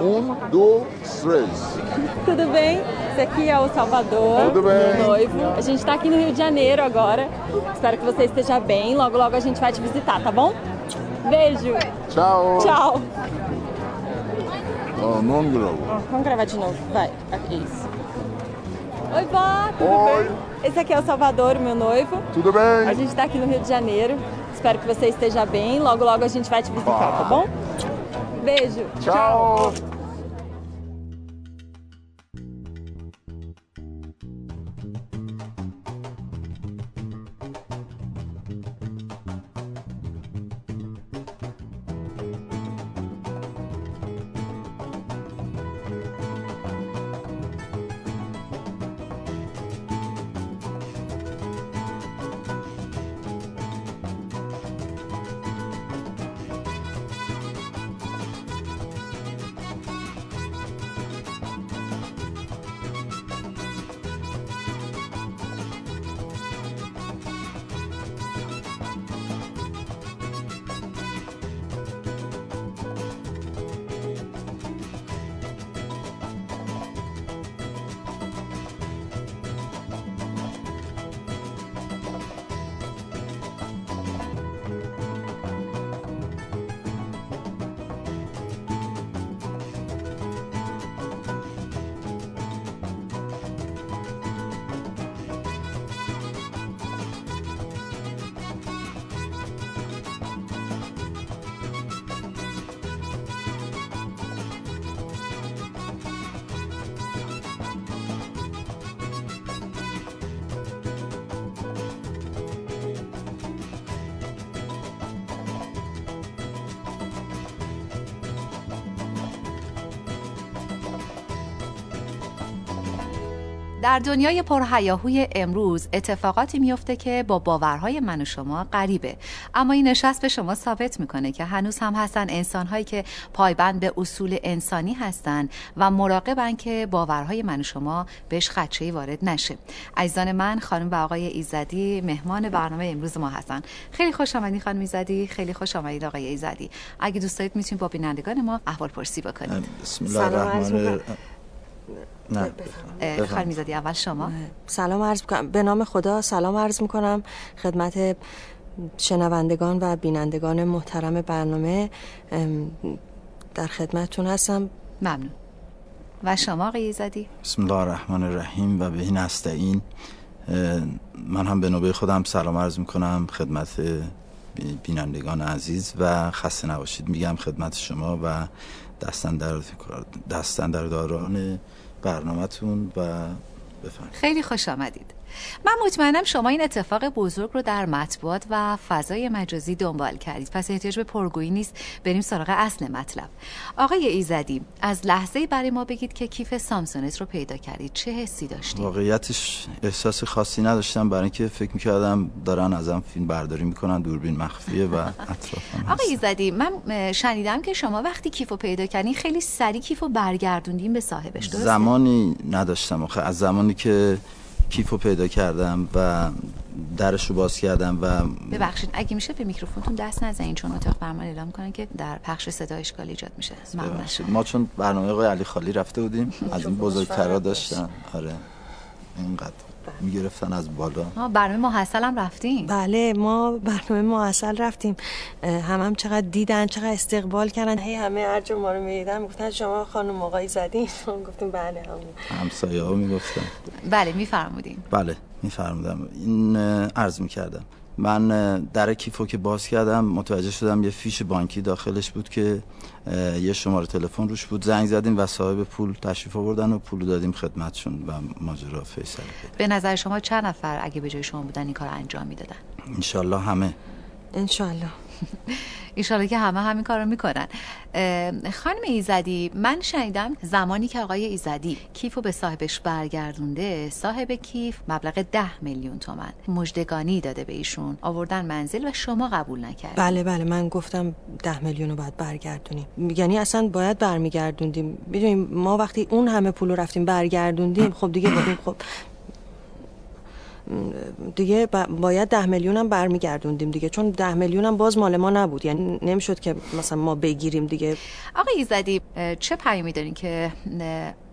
Um, dois, três. Tudo bem? Esse aqui é o Salvador, Tudo bem. meu noivo. A gente tá aqui no Rio de Janeiro agora. Espero que você esteja bem. Logo, logo a gente vai te visitar, tá bom? Beijo. Tchau. Tchau. Ó, nome gravo. Ó, Vamos gravar de novo. Vai. Isso. Oi, Vó. Tudo Oi. bem? Esse aqui é o Salvador, meu noivo. Tudo A bem? gente tá aqui no Rio de Janeiro. Espero que você esteja bem. Logo, logo a gente vai te visitar, tá bom? Beijo. Tchau. در دنیای پرهیاهوی امروز اتفاقاتی میفته که با باورهای من و شما غریبه. اما این نشست به شما ثابت می‌کنه که هنوز هم هستن انسانهایی که پایبند به اصول انسانی هستن و مراقبن که باورهای من و شما بهش خدشه‌ای وارد نشه. عزیزان من خانم و آقای ایزدی مهمان برنامه امروز ما هستن. خیلی خوش آمدید خانم ایزدی خیلی خوش آمدید آقای ایزدی. اگه دوست دارید می‌تونید با بینندگان ما احوال پرسی بکنید. بسم الله الرحمن. نه. اه، خانم ایزدی اول شما. سلام عرض می‌کنم. به نام خدا سلام عرض می‌کنم خدمت شنوندگان و بینندگان محترم برنامه. ام، در خدمتتون هستم. ممنون. و شما آقای ایزدی؟ بسم الله الرحمن الرحیم و به این اه، من هم به نوبه خودم سلام عرض می‌کنم خدمت بی- بینندگان عزیز و خسته نباشید. میگم خدمت شما و دستن دستن برنامهتون و بفرمایید. خیلی خوش آمدید. من مطمئنم شما این اتفاق بزرگ رو در مطبوعات و فضای مجازی دنبال کردید. پس احتیاج به پرگویی نیست. بریم سراغ اصل مطلب. آقای ایزدی از لحظه برای ما بگید که کیف سامسونت رو پیدا کردید. چه حسی داشتید؟ واقعیتش احساس خاصی نداشتم. برای اینکه فکر می‌کردم دارن ازم فیلم برداری می‌کنن دوربین مخفیه و اطرافم آقای. ایزدی من شنیدم که شما وقتی کیف رو پیدا کردین خیلی سریع کیف رو برگردوندین به صاحبش. درسته؟ زمانی نداشتم آخه. از زمانی که کیفو پیدا کردم و درش رو باز کردم و ببخشید اگه میشه به میکروفونتون دست نزنین چون اتاق فرمان اعلام کنن که در پخش صدا اشکال ایجاد میشه. ما چون برنامه آقای علی خالی رفته بودیم از این بزرگترا داشتن. آره اینقدر. می‌گرفتن از بالا. برنامه محصل هم رفتین بله ما برنامه معسل رفتیم. هم هم چقدر دیدن چقدر استقبال کردن. هی همه هر جا ما رو می‌دیدن گفتن شما خانم آقای زدین. ما گفتیم بله همون. همسایه ها می‌گفتن. بله میفرمودین. بله میفرمودم. این عرض می‌کردم. من در کیفو که باز کردم متوجه شدم یه فیش بانکی داخلش بود که یه شماره تلفن روش بود. زنگ زدیم و صاحب پول تشریف آوردن و پول رو دادیم خدمتشون و ماجرا فیصله پیدا به نظر شما چند نفر اگه به جای شما بودن این کار انجام می‌دادن؟ انشالله همه. انشالله. ایشالا که همه همین کار می‌کنن. خانم ایزدی من شنیدم زمانی که آقای ایزدی کیف رو به صاحبش برگردونده صاحب کیف مبلغ ده میلیون تومن مجدگانی داده به ایشون. آوردن منزل و شما قبول نکرد بله بله. من گفتم ده میلیون رو باید برگردونیم یعنی اصلا باید برمیگردوندیم. می‌دونیم ما وقتی اون همه پول رو رفتیم برگردوندیم خب دیگه خب دیگه باید ده میلیون هم برمیگردوندیم دیگه چون ده میلیون هم باز مال ما نبود. یعنی نمی‌شد که مثلا ما بگیریم دیگه. آقای ایزدی چه پیامی دارین که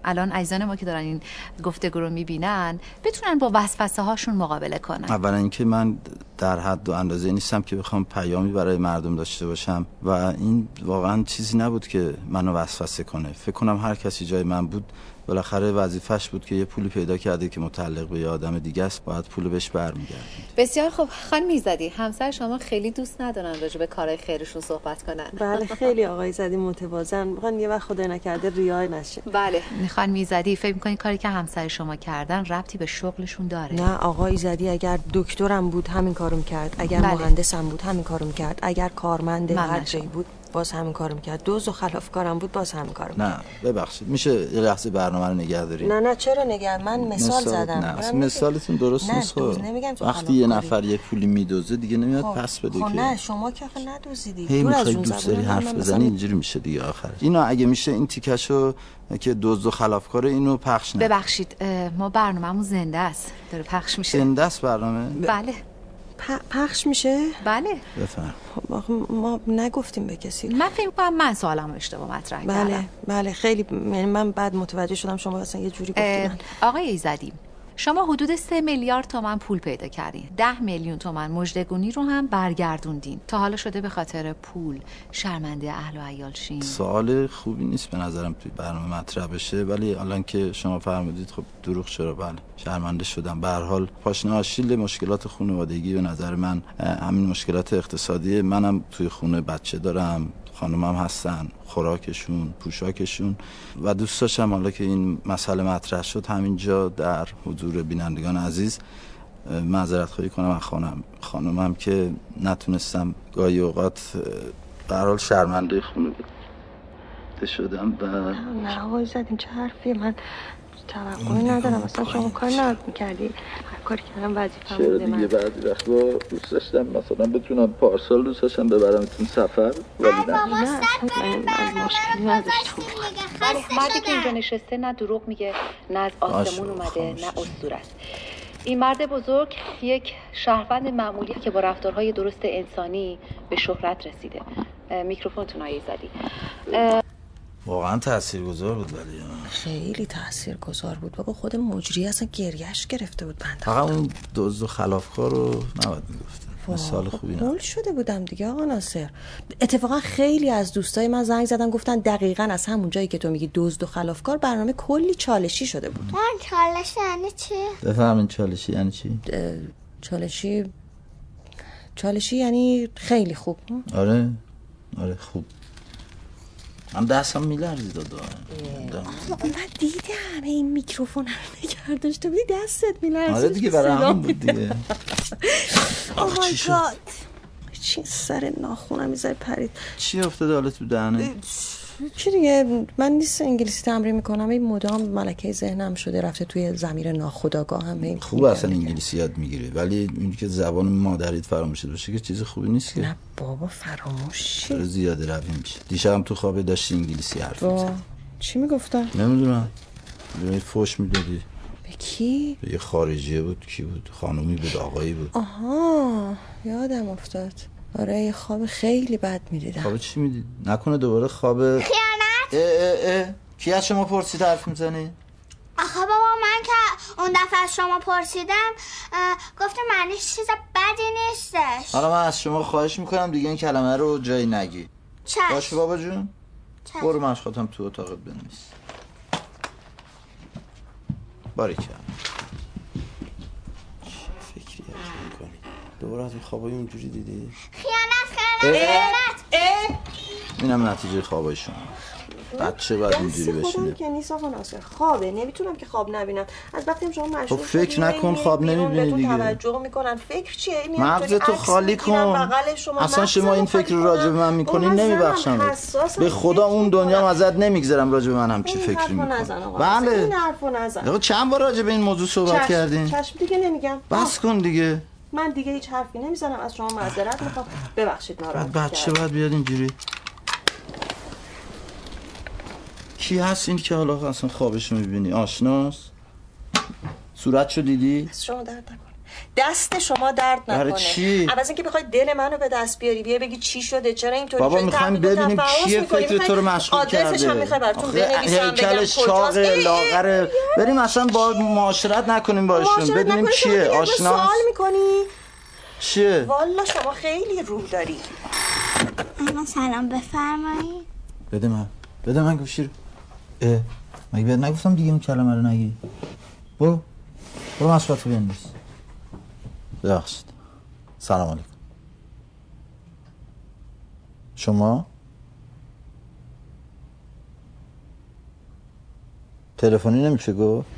الان عزیزان ما که دارن این گفتگو رو می‌بینن بتونن با وسوسه هاشون مقابله کنن؟ اولا اینکه من در حد و اندازه نیستم که بخوام پیامی برای مردم داشته باشم و این واقعا چیزی نبود که منو وسوسه کنه. فکر کنم هر کسی جای من بود بالاخره وظیفش بود که یه پولی پیدا کرده که متعلق به یه آدم دیگه است باید پول بهش برمیگرد بسیار خوب. خان می‌زدی همسر شما خیلی دوست ندارن راجع به کارهای خیرشون صحبت کنن. بله خیلی آقای زدی متوازن. می‌خوان یه وقت خدا نکرده ریای نشه. بله. می‌خوان می‌زدی فکر می‌کنین کاری که همسر شما کردن ربطی به شغلشون داره؟ نه آقای زدی اگر دکترم بود همین کارو کرد. اگر بله. مهندسم بود همین کارو کرد. اگر کارمند هر بود. باز همین کارو می‌کرد. دوز و خلافکارم بود باز همین کارو نه ببخشید. میشه یه لحظه برنامه رو نگه داریم نه نه چرا نگه؟ من مثال, زدم. نه مثالتون درست نیست خب. وقتی یه نفر یه پولی میدوزه دیگه نمیاد خب. پس بده خب نه شما که آخه ندوزیدی. هی می‌خوای دوست داری حرف بزنی اینجوری میشه دیگه آخر. اینو اگه میشه این تیکشو که دزد و خلافکار اینو پخش نه ببخشید ما برنامه‌مون زنده است. داره پخش میشه. زنده است برنامه؟ بله. پخش میشه؟ بله بفهم خب، ما نگفتیم به کسی من فکر کنم من سوالم اشتباه مطرح بله کردم. بله خیلی یعنی من بعد متوجه شدم شما اصلا یه جوری گفتیم آقای ایزدی شما حدود سه میلیارد تومن پول پیدا کردین. ده میلیون تومن مجدگونی رو هم برگردوندین. تا حالا شده به خاطر پول. شرمنده اهل و عیال شین. سوال خوبی نیست به نظرم توی برنامه مطرح بشه ولی الان که شما فرمودید خب دروغ چرا؟ بله. شرمنده شدم. به هر حال پاشنه آشیل مشکلات خانوادگی به نظر من. همین مشکلات اقتصادی. منم توی خونه بچه دارم. خانومم هستن خوراکشون پوشاکشون. و دوست داشتم حالا که این مسئله مطرح شد همینجا در حضور بینندگان عزیز معذرت خواهی کنم از خانم خانومم که نتونستم گاهی اوقات برحال شرمنده خونه شدم و نه زدین چه حرفیه؟ من توقعی ندارم اصلا شما کار نباید می‌کردی هر کاری کردم وظیفه بوده من. چرا بعضی وقتا دوست داشتم مثلا بتونم پارسال دوست داشتم ببرمتون سفر ولی نه. نه من مشکلی نداشتم ولی مردی که اینجا نشسته نه دروغ میگه نه از آسمون اومده نه اسطور است. این مرد بزرگ یک شهروند معمولی که با رفتارهای درست انسانی به شهرت رسیده. میکروفونتون آیه زدی. واقعا تاثیرگذار بود ولی خیلی تاثیرگذار بود. بابا خود مجری اصلا گریش گرفته بود بنده فقط اون دزد و خلافکار رو نباید می‌گفتن. مثال خوبی نه. شده بودم دیگه آقا ناصر. اتفاقا خیلی از دوستای من زنگ زدن گفتن دقیقا از همون جایی که تو میگی دزد و خلافکار برنامه کلی چالشی شده بود. من چالشی یعنی چی؟ بفهمین چالشی یعنی چی؟ چالشی چالشی یعنی خیلی خوب. آره. آره خوب. من دستم میلرزی دادا. من دیدم این میکروفون رو نگه داشته. بودی دستت میلرزی آره دیگه برای همون بود دیگه. آه چی چی سر ناخونم می‌ذاری پرید. چی افتاده حالا تو دهنه چی دیگه؟ من نیست انگلیسی تمرین می‌کنم. این مدام ملکه ذهنم شده رفته توی زمیر ناخداگاه هم خوب اصلا انگلیسی یاد می‌گیره ولی اینی که زبان مادریت فراموش باشه که چیز خوبی نیست که. نه بابا فراموشی. زیاده روی میشه دیشبم تو خوابه داشتی انگلیسی حرف می‌زد چی می‌گفتم؟ نمی‌دونم. فوش می‌دادی. به کی؟ به یه خارجیه بود کی بود؟ خانومی بود آقایی بود. آها یادم افتاد. آره یه خواب خیلی بد می‌دیدم خواب چی می‌دید؟ نکنه دوباره خواب خیانت اه اه اه. کی از شما پرسید حرف می‌زنی؟ آخه بابا من که اون دفعه از شما پرسیدم گفتم معنیش چیز بدی نیستش حالا من از شما خواهش می‌کنم دیگه این کلمه رو جایی نگی چشم باشه بابا جون چشم. برو مشخاتم تو اتاقت بنویس باری کرد چه فکری می‌کنی دوباره از این خوابای اونجوری دیدی؟ خیانت خیانت اینم نتیجه خوابای شما. بچه باید اینجوری بشینه که نیست آقا ناصر. خوابه. نمی‌تونم که خواب نبینم. از وقتی شما مشغول خب فکر نکن خواب نمی‌بینی دیگه. توجه می‌کنن. فکر چیه؟ مغز تو خالی کن. اصلا شما این فکر رو راجع به من می‌کنی نمیبخشم. به خدا اون دنیا ازت نمیگذرم راجع به من هم چی فکری می‌کنی. بله. این حرفو نزن. چند بار راجع به این موضوع صحبت کردین؟ چشم دیگه نمیگم. بس کن دیگه. من دیگه هیچ حرفی نمی‌زنم از شما معذرت می‌خوام. ببخشید ناراحت بچه باید بیاد اینجوری. کی هست این که حالا اصلا خوابش می‌بینی؟ آشناس؟ صورتشو دیدی؟ شما درد دست شما درد نکنه. برای چی؟ عوض اینکه بخوای دل منو به دست بیاری بیا بگی چی شده چرا اینطوری بابا؟ می‌خوایم و ببینیم کیه می‌کنی، فکر تو رو مشغول کرده آدرسش هم می‌خوای براتون بنویسم بگم ای، لاغره بریم اصلا با معاشرت نکنیم با ایشون معاشرت ببینیم چیه آشنا سوال می‌کنی. چیه؟ والا شما خیلی روح داری. اما سلام بفرمایید. بده من. بده من گوشی رو. اه مگه بهت نگفتم دیگه اون کلمه رو نگی؟ برو. برو مسئولیت بنویس. ببخشید. سلام علیکم. شما؟ تلفنی نمیشه گفت؟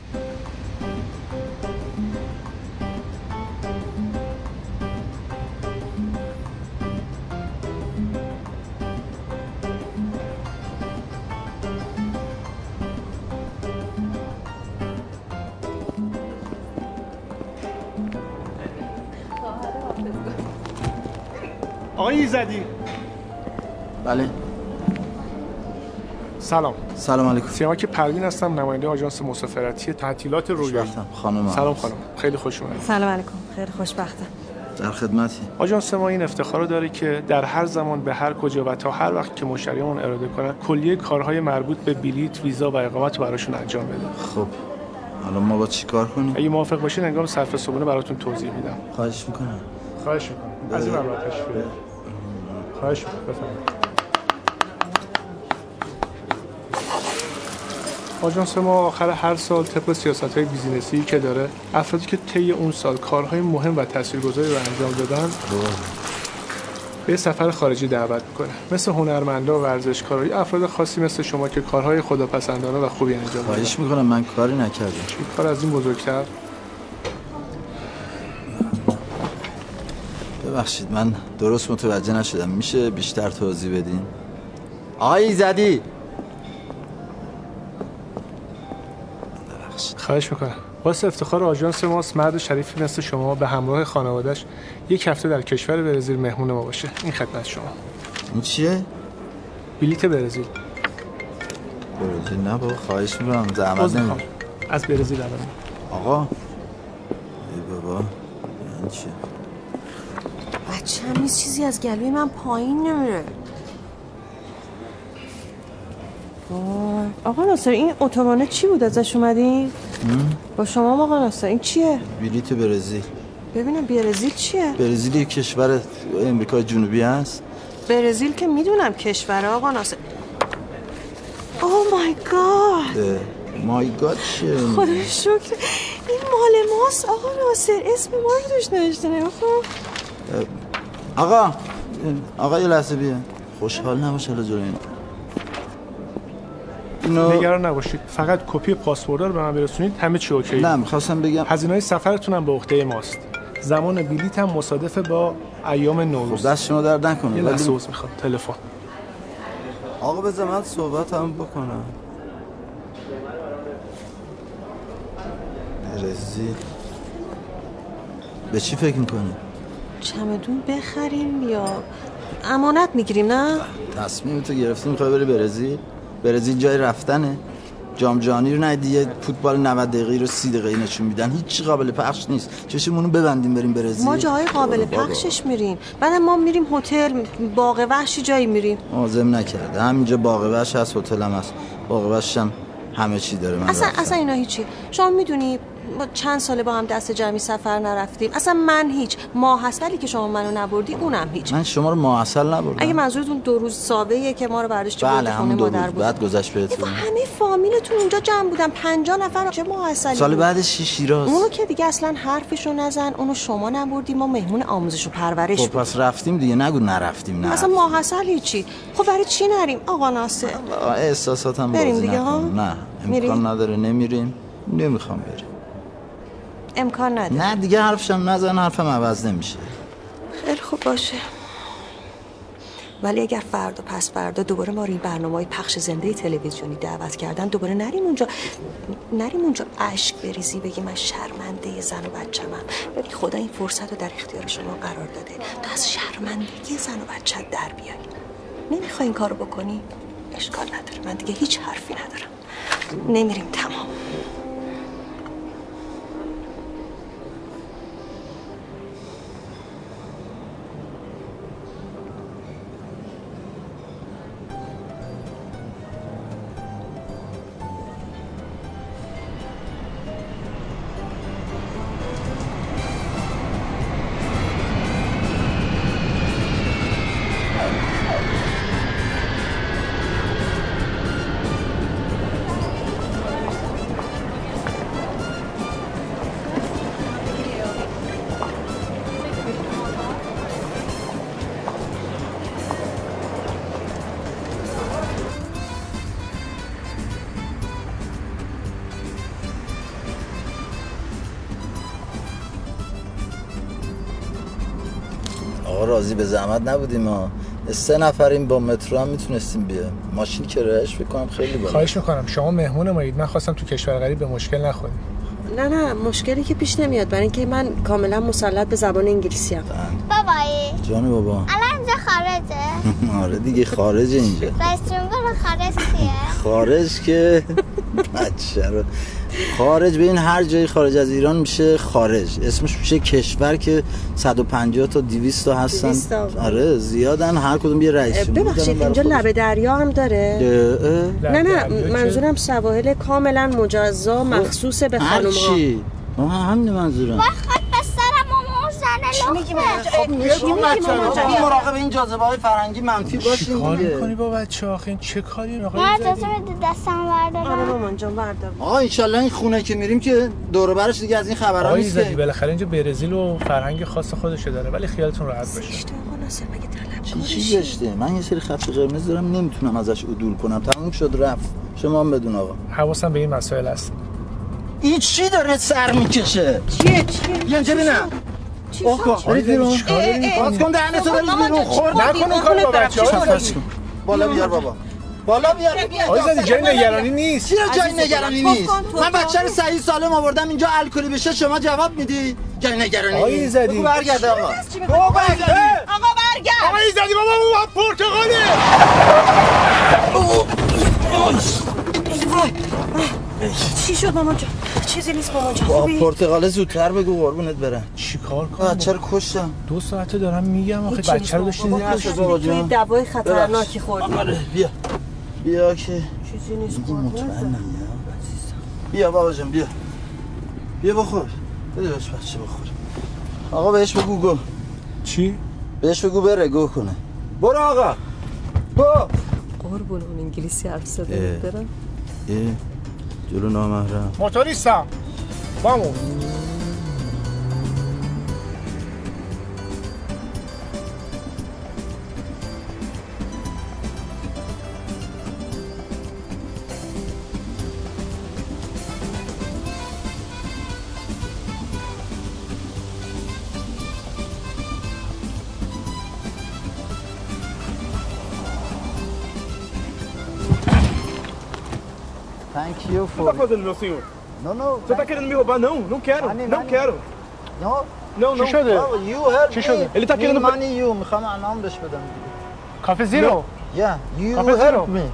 زدی؟ بله. سلام. سلام علیکم. سیامک پروین هستم نماینده آژانس مسافرتی تعطیلات رویایی خانم سلام خانم. خیلی خوش اومدید سلام علیکم. خیلی خوشبختم. در خدمتی. آژانس ما این افتخار رو داره که در هر زمان به هر کجا و تا هر وقت که مشتریمون اراده کنن کلیه کارهای مربوط به بلیت ویزا و اقامت رو براشون انجام بده. خب. حالا ما با چی کار کنیم؟ اگه موافق باشین انگام صرف صبحونه براتون توضیح میدم. خواهش می‌کنم. خواهش می‌کنم. از این. خواهش بفرمایید. آژانس ما آخر هر سال طبق سیاست های بیزینسی که داره افرادی که طی اون سال کارهای مهم و تاثیرگذاری رو انجام دادن به سفر خارجی دعوت می‌کنه. مثل هنرمندا و ورزشکارا یا افراد خاصی مثل شما که کارهای خداپسندانه و خوبی انجام دادن. خواهش می‌کنم من کاری نکردم. کار از این بزرگتر ببخشید من درست متوجه نشدم. میشه بیشتر توضیح بدین؟ آقای زدی خواهش می‌کنم. باعث افتخار آژانس ماست مرد شریفی مثل شما به همراه خانوادش یک هفته در کشور برزیل مهمون ما باشه. این خدمت شما. این چیه؟ بلیت برزیل. برزیل نه بابا خواهش می‌کنم زحمت نمی از برزیل اول آقا ای بابا این چیه؟ نیست چیزی از گلوی من پایین نمیره. آقا ناصر این اتوبانه چی بود ازش اومدین؟ با شما آقا ناصر این چیه؟ بلیت برزیل ببینم برزیل چیه؟ برزیل یک کشور امریکای جنوبی است برزیل که می‌دونم کشور آقا ناصر اوه مای گاد مای گاد چیه؟ خدا شکر این مال ماست آقا ناصر اسم ما رو توش نوشته نگاه آقا آقا یه لحظه بیا خوشحال نباش حالا جلوی این اینو نگران نباشید. فقط کپی پاسپورت رو به من برسونید همه چی اوکی. نه می‌خواستم بگم هزینه های سفرتون هم به عهده ماست. زمان بلیت هم مصادف با ایام نوروز دست شما درد نکنه یه لحظه عذر می‌خوام. تلفن. آقا بذار من صحبت هم بکنم. برزیل به چی فکر می‌کنی؟ چمدون بخریم یا امانت می‌گیریم نه؟ تصمیم تو گرفتی می‌خوای بری برزیل؟ برزیل جای رفتنه. جام جهانی رو ندیدی یه فوتبال 90 دقیقه رو 30 دقیقه نشون میدن. هیچ قابل پخش نیست. چشمونو رو ببندیم بریم برزیل. ما جاهای قابل. پخشش میریم. بعد ما میریم هتل باغ وحشی جایی میریم. عازم نکرده. همینجا باغ وحش هست هتل هم هست. باغ وحش هم همه چی داره. من اصلا رفتم. اصلا اینا هیچی. شما می‌دونی ما چند ساله با هم دست جمعی سفر نرفتیم. اصلا من هیچ. ولی که شما منو نبردی اونم هیچ. من شما رو ماحصل نبردم. اگه منظورتون دو روز سابه که ما رو برداشتی بله همون دو روز بود. بعد گذشت بهتون. همه فامیلتون اونجا جمع بودن. پنجاه نفر چه ماه اصلی سال. بعدش شیراز. اونو که دیگه اصلا حرفشو نزن. اونو شما نبردی ما مهمون آموزش و پرورش خب بود پس رفتیم دیگه. نگو نرفتیم نه. اصلا ماه اصل هیچی خب برای چی نریم؟ آقا ناصر. احساساتم بریم دیگه، ها؟ نه؟ امکان نداره. نمیریم. نمی‌خوام بریم. امکان نداره. نه دیگه حرفشم نزن حرفم عوض نمیشه. خیلی خوب باشه. ولی اگر فردا پس فردا دوباره ما رو این برنامه های پخش زنده تلویزیونی دعوت کردن دوباره نریم اونجا. نریم اونجا. اشک بریزی بگی من شرمنده زن و بچه‌مم ولی خدا این فرصت رو در اختیار شما قرار داده. تا از شرمندگی زن و بچه در بیای نمی‌خوای این کارو بکنی؟ اشکال نداره. من دیگه هیچ حرفی ندارم. نمیریم. تمام. به زحمت نبودیم ما سه نفریم با مترو هم می‌تونستیم بیایم ماشین کرایش فکر کنم خیلی بالا. خواهش می‌کنم شما مهمون مایید من خواستم تو کشور غریب به مشکل نخوریم. نه نه مشکلی که پیش نمیاد. برای اینکه من کاملا مسلط به زبان انگلیسی ام. بابایی. جان بابا. الان اینجا خارجه. آره دیگه خارج اینجا. رئیس جمهور خارج کیه؟ خارج که. بچه رو. خارج به این هر جایی خارج از ایران میشه خارج. اسمش میشه کشور که 150 تا 200 تا هستن. 200 تا. آره زیادن. هر کدوم یه رئیس ببخشید اینجا. لبه دریا هم داره. نه نه منظورم سواحل کاملا مجزا مخصوص به هر خانوما. چی. ما همین منظورم خود به سرم و اون زنه لخته این مراقب این جاذبه های فرنگی منفی چی باشین کار می‌کنی با بچه آخه این چه کاری نه زدی؟ اجازه میدی دستم آره بردارم مامان جان بردار آقا انشالله این خونه که میریم که دور و برش دیگه از این خبرها آقای نیست زدی بالاخره اینجا برزیل و فرهنگ خاص خودشه داره ولی خیالتون راحت باشه. چی گشته من یه سری خط قرمز دارم نمی‌تونم ازش عدول کنم. تموم شد رفت. شما هم بدون آقا. حواسم به این مسائل هست این چی داره سر می‌کشه؟ چیه چیه؟ اینجا ببینم اوه برید بیرون. باز؟ کن بیرون. خورد نکن با بچه ها. بالا بیار بابا. بالا بیار. آقای زدی جای نگرانی نیست. چرا جای نگرانی نیست؟ من. بچه رو صحیح سالم آوردم اینجا الکلی بشه شما جواب میدی. جای نگرانی آقای نیست. زدی. بگو برگرد آقا. بگو برگرد. آقا برگرد. آقای زدی بابا اون پرتغاله. چی شد مامان جان؟ چیزی نیست مامان جان. با خوبی؟ پرتغال زودتر بگو قربونت برم. چیکار کنم؟ بچه رو کشتم. دو ساعته دارم میگم آخه بچه رو نیست داشتی بابا. نشد بابا توی جان. دوای خطرناکی خوردی. آره بیا. بیا که. چیزی نیست. مطمئنم یا بیا بابا جان بیا. بیا بخور. بده بهش بچه بخور. آقا بهش بگو گو. چی؟ بهش بگو بره گو کنه. برو آقا. برو. قربون اون انگلیسی حرف زده اه. برم. جلو نامحرم. موتوریستم. بامو. Thank you Tá for fazendo, meu senhor? No no Você tá querendo me roubar? Não, não quero. Money, Não money. quero. No Não, não. چی شده؟ Oh, چی me. شده؟ Ele tá querendo... Me money you می‌خوام انعام بهش بدم کافه زیرو Yeah you Café zero. help me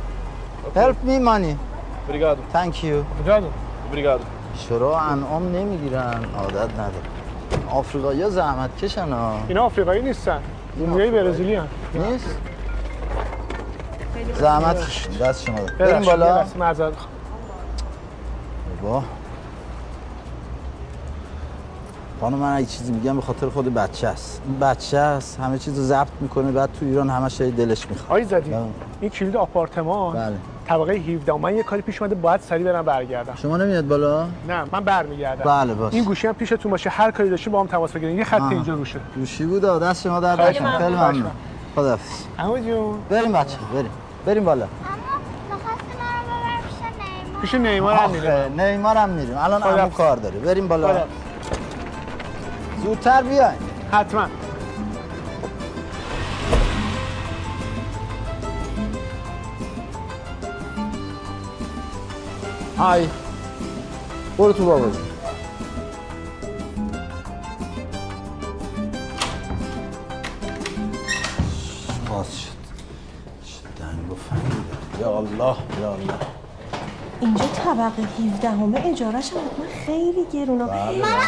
Help me money Obrigado, Thank you کجا obrigado. چرا انعام نمی‌گیرن عادت نداره آفریقایی زحمت کشن ها اینا آفریقایی نیستن دنیای برزیلی هن نیست زحمت کشن دست شما دارم. بریم بالا بابا خانم من اگه چیزی میگم به خاطر خود بچه است. این بچه است همه چیز رو ضبط می‌کنه بعد تو ایران همش دلش می‌خواد. آقای زدی بله. این کلید آپارتمان بله. طبقه 17 من یه کاری پیش اومده باید سریع برم برگردم. شما نمیاد بالا؟ نه من برمیگردم. بله باش. این گوشی هم پیشتون باشه هر کاری داشتی با هم تماس بگیرین. یه خط. اینجا روشه. گوشی بود دست شما در نکنه. خیلی ممنون. خداحافظ. عمو جون. بریم بچه بریم. بریم بالا اما می‌خواستی من رو ببر پیش نیما پیش نیما هم آخه نیمار هم میریم. الان. عمو کار داره. بریم بالا. خداحافظ. زودتر بیاین. حتما. های. برو تو بابا. باز شد. شد دنگ و فهمیدم. یا الله یا الله. اینجا طبقه 17 همه اجارش هم خیلی گرونه.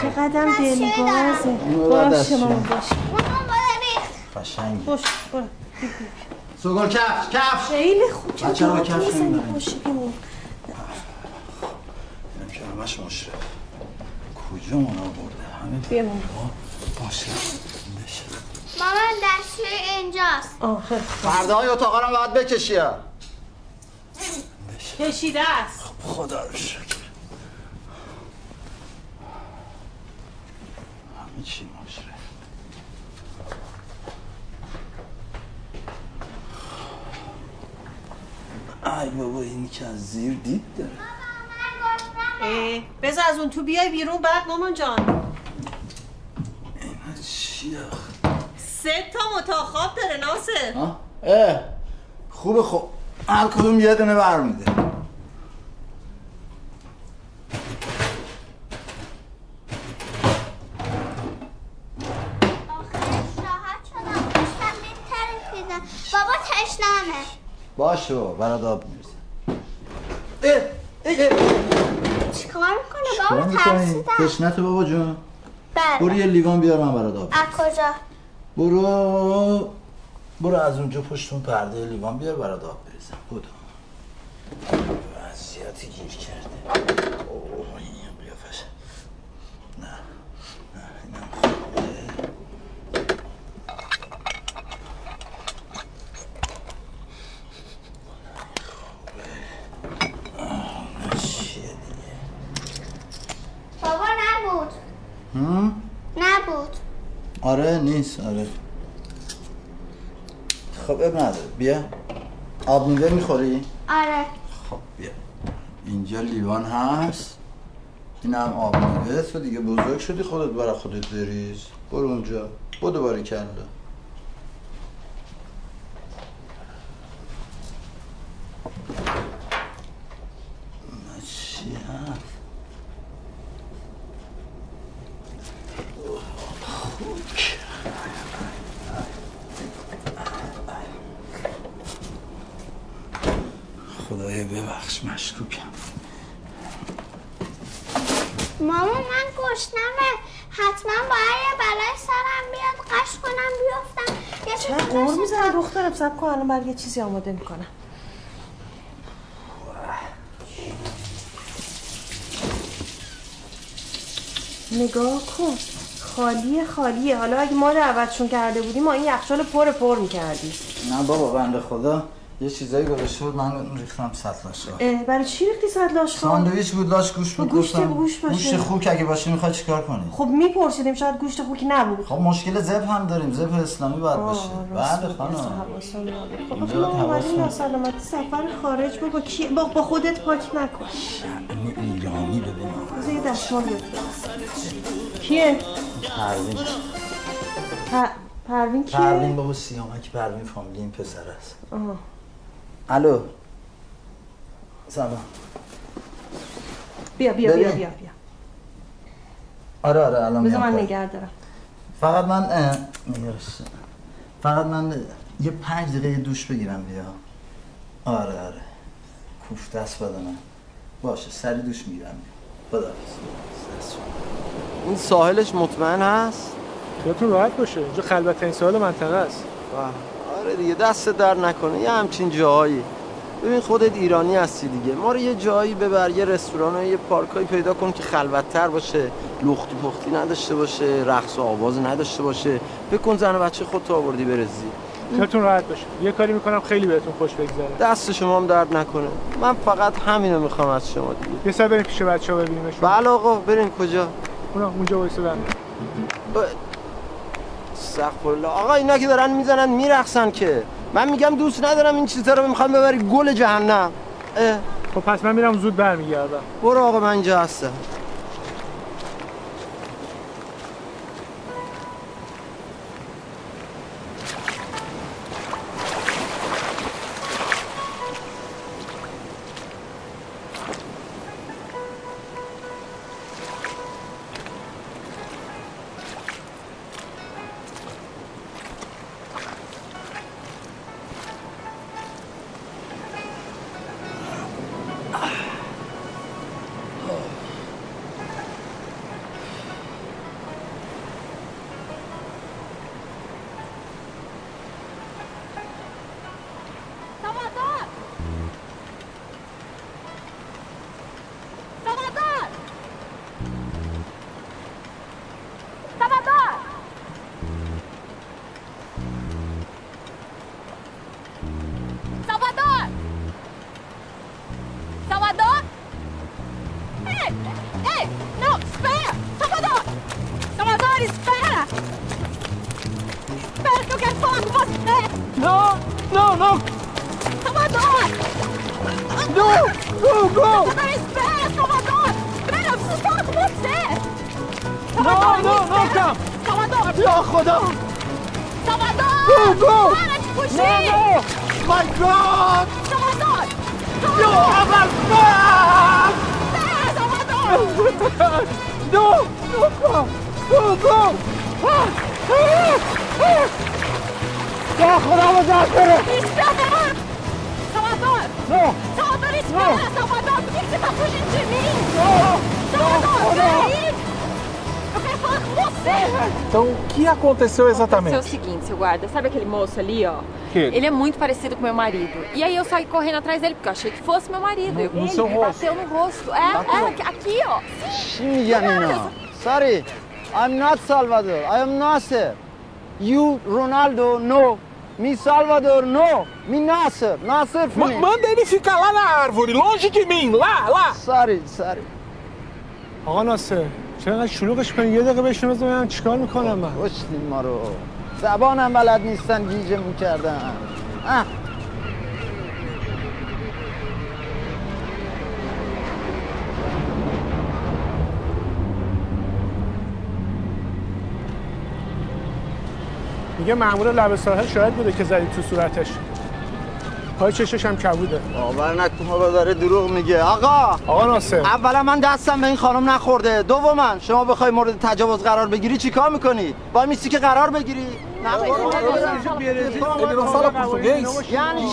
چقدر دلبازه. ببر باشه دستشون. مامان باشه مامان باید ریخت قشنگی باشه برو سوگل کفش کفش. خیلی خوب. چه بچه‌ها به داد کفش بمون اینم که همش مشرف. کجا من آورده؟ همه باشه بشه. مامان دستشوی اینجاست. آخه. فردا های اتاقا رو باید بکشی ها. کشیده است. خدا رو شکر. همه چی مشرف ای بابا این که از زیر دید داره. اه، بذار از اون تو بیای بیرون بعد مامان جان. اینا چی سه تا اتاق خواب داره ناصر؟ اه خوبه خوب هر کدوم یه دونه برمیده راحت شدم داشتم میترکیدم بابا باشه بابا برات آب می‌رسه چیکار می‌کنه چیکار بابا؟ می‌کنی؟ ترسیدم. تشنته بابا جون. بله. برو یه لیوان بیار من برات آب از کجا؟ برو برو از اونجا پشت اون پرده لیوان بیار برات آب بریزم بودو وضعیتی گیر کرده اوه این قیافش نه نه اینم خوبه خوبه. آه، نه چیه دیگه بابا نبود هم؟ نبود آره نیست آره. خب اب نداره. بیا. آب میوه می‌خوری؟ آره. خب بیا. اینجا لیوان هست. این هم آب میوه تو دیگه بزرگ شدی خودت برای خودت بریز. برو اونجا. بودو باری کرده چی هست؟ خدایا ببخش مشکوکم. ماما من گشنمه. حتما باید یه بلای سرم بیاد قش کنم یه چیزی چرا قور بشه می‌زنه دخترم سب کن الان برای یه چیزی آماده می‌کنم. نگاه کن. خالیه خالیه. حالا اگه ما دعوتشون کرده بودیم ما این یخچال پر پر می‌کردیم. نه بابا بنده خدا. یه چیزایی گذاشته بود من ریختم سطلش برای چی ریختی لاش کن؟ ساندویچ بود لاش گوش بود گوشت گفتم گوشت باشه. گوشت خوک اگه باشه می‌خواد چیکار کنی؟ خب میپرسیدیم شاید گوشت خوکی نبود. خب مشکل زب هم داریم زب اسلامی باید باشه. بله خانم. خب اومدیم ناسلامتی سفر خارج با با, کی... با, با خودت پاک نکن. این ایرانی ببین. بذار یه دستمال کیه؟ پروین. پ... پروین کیه؟ پروین بابا سیامک پروین فامیلی این پسر است. آه. الو سلام بیا بیا بیا. بیا بیا آره آره الان بذار میام من. نگه دارم فقط من اه، نگاش. فقط من یه پنج دقیقه یه دوش بگیرم بیا آره آره کوفته است بدنم باشه سری دوش می‌گیرم بیا خدا این ساحلش مطمئن هست؟ خیالتون راحت باشه اینجا خلوت این ساحل منطقه است آره دیگه دست در نکنه. یه همچین جاهایی ببین خودت ایرانی هستی دیگه. ما رو یه جایی ببر یه رستوران و یه پارکایی پیدا کن که خلوتتر باشه لختی پختی نداشته باشه رقص و آواز نداشته باشه. فکر کن زن و بچه خودت آوردی برزی. خیالتون راحت باشه. یه کاری می‌کنم خیلی بهتون خوش بگذره. دست شما هم درد نکنه. من فقط همینو می‌خوام از شما دیگه. یه سر بریم پیش بچه ها ببینیمشون. بله آقا بریم. کجا؟ اونا اونجا وایسادن استغفر الله آقا اینا که دارن می‌زنن میرقصن که. من میگم دوست ندارم این چیزا رو می‌خوام ببری گل جهنم. اه. خب پس من میرم زود برمیگردم. برو آقا من اینجا هستم. aconteceu exatamente? Aconteceu o seguinte, seu guarda. Sabe aquele moço ali, ó? Que? Ele é muito parecido com meu marido. E aí eu saí correndo atrás dele, porque eu achei que fosse meu marido. No, no seu rosto? Bateu no rosto. É, bateu. é, aqui, ó. Shinyanina. Sorry, I'm not Salvador. I am Nasser. You, Ronaldo, no. Me Salvador, no. Me Nasser. Nasser, Ma Manda ele ficar lá na árvore, longe de mim. Lá, lá. Sorry, sorry. Ó, Nasser. چرا شلوغش کنی؟ یه دقیقه بشین بزن ببینم چیکار می‌کنم من. کشتین ما رو. زبانم بلد نیستن گیجه می‌کردن. اه. میگه مامور لب ساحل شاهد بوده که زدی تو صورتش. پای چشش هم کبوده. باور نکن بابا داره دروغ میگه. آقا! آقا ناصر. اولا من دستم به این خانم نخورده. دوما شما بخوای مورد تجاوز قرار بگیری چیکار می‌کنی؟ با میستی که قرار بگیری. Ele não fala português?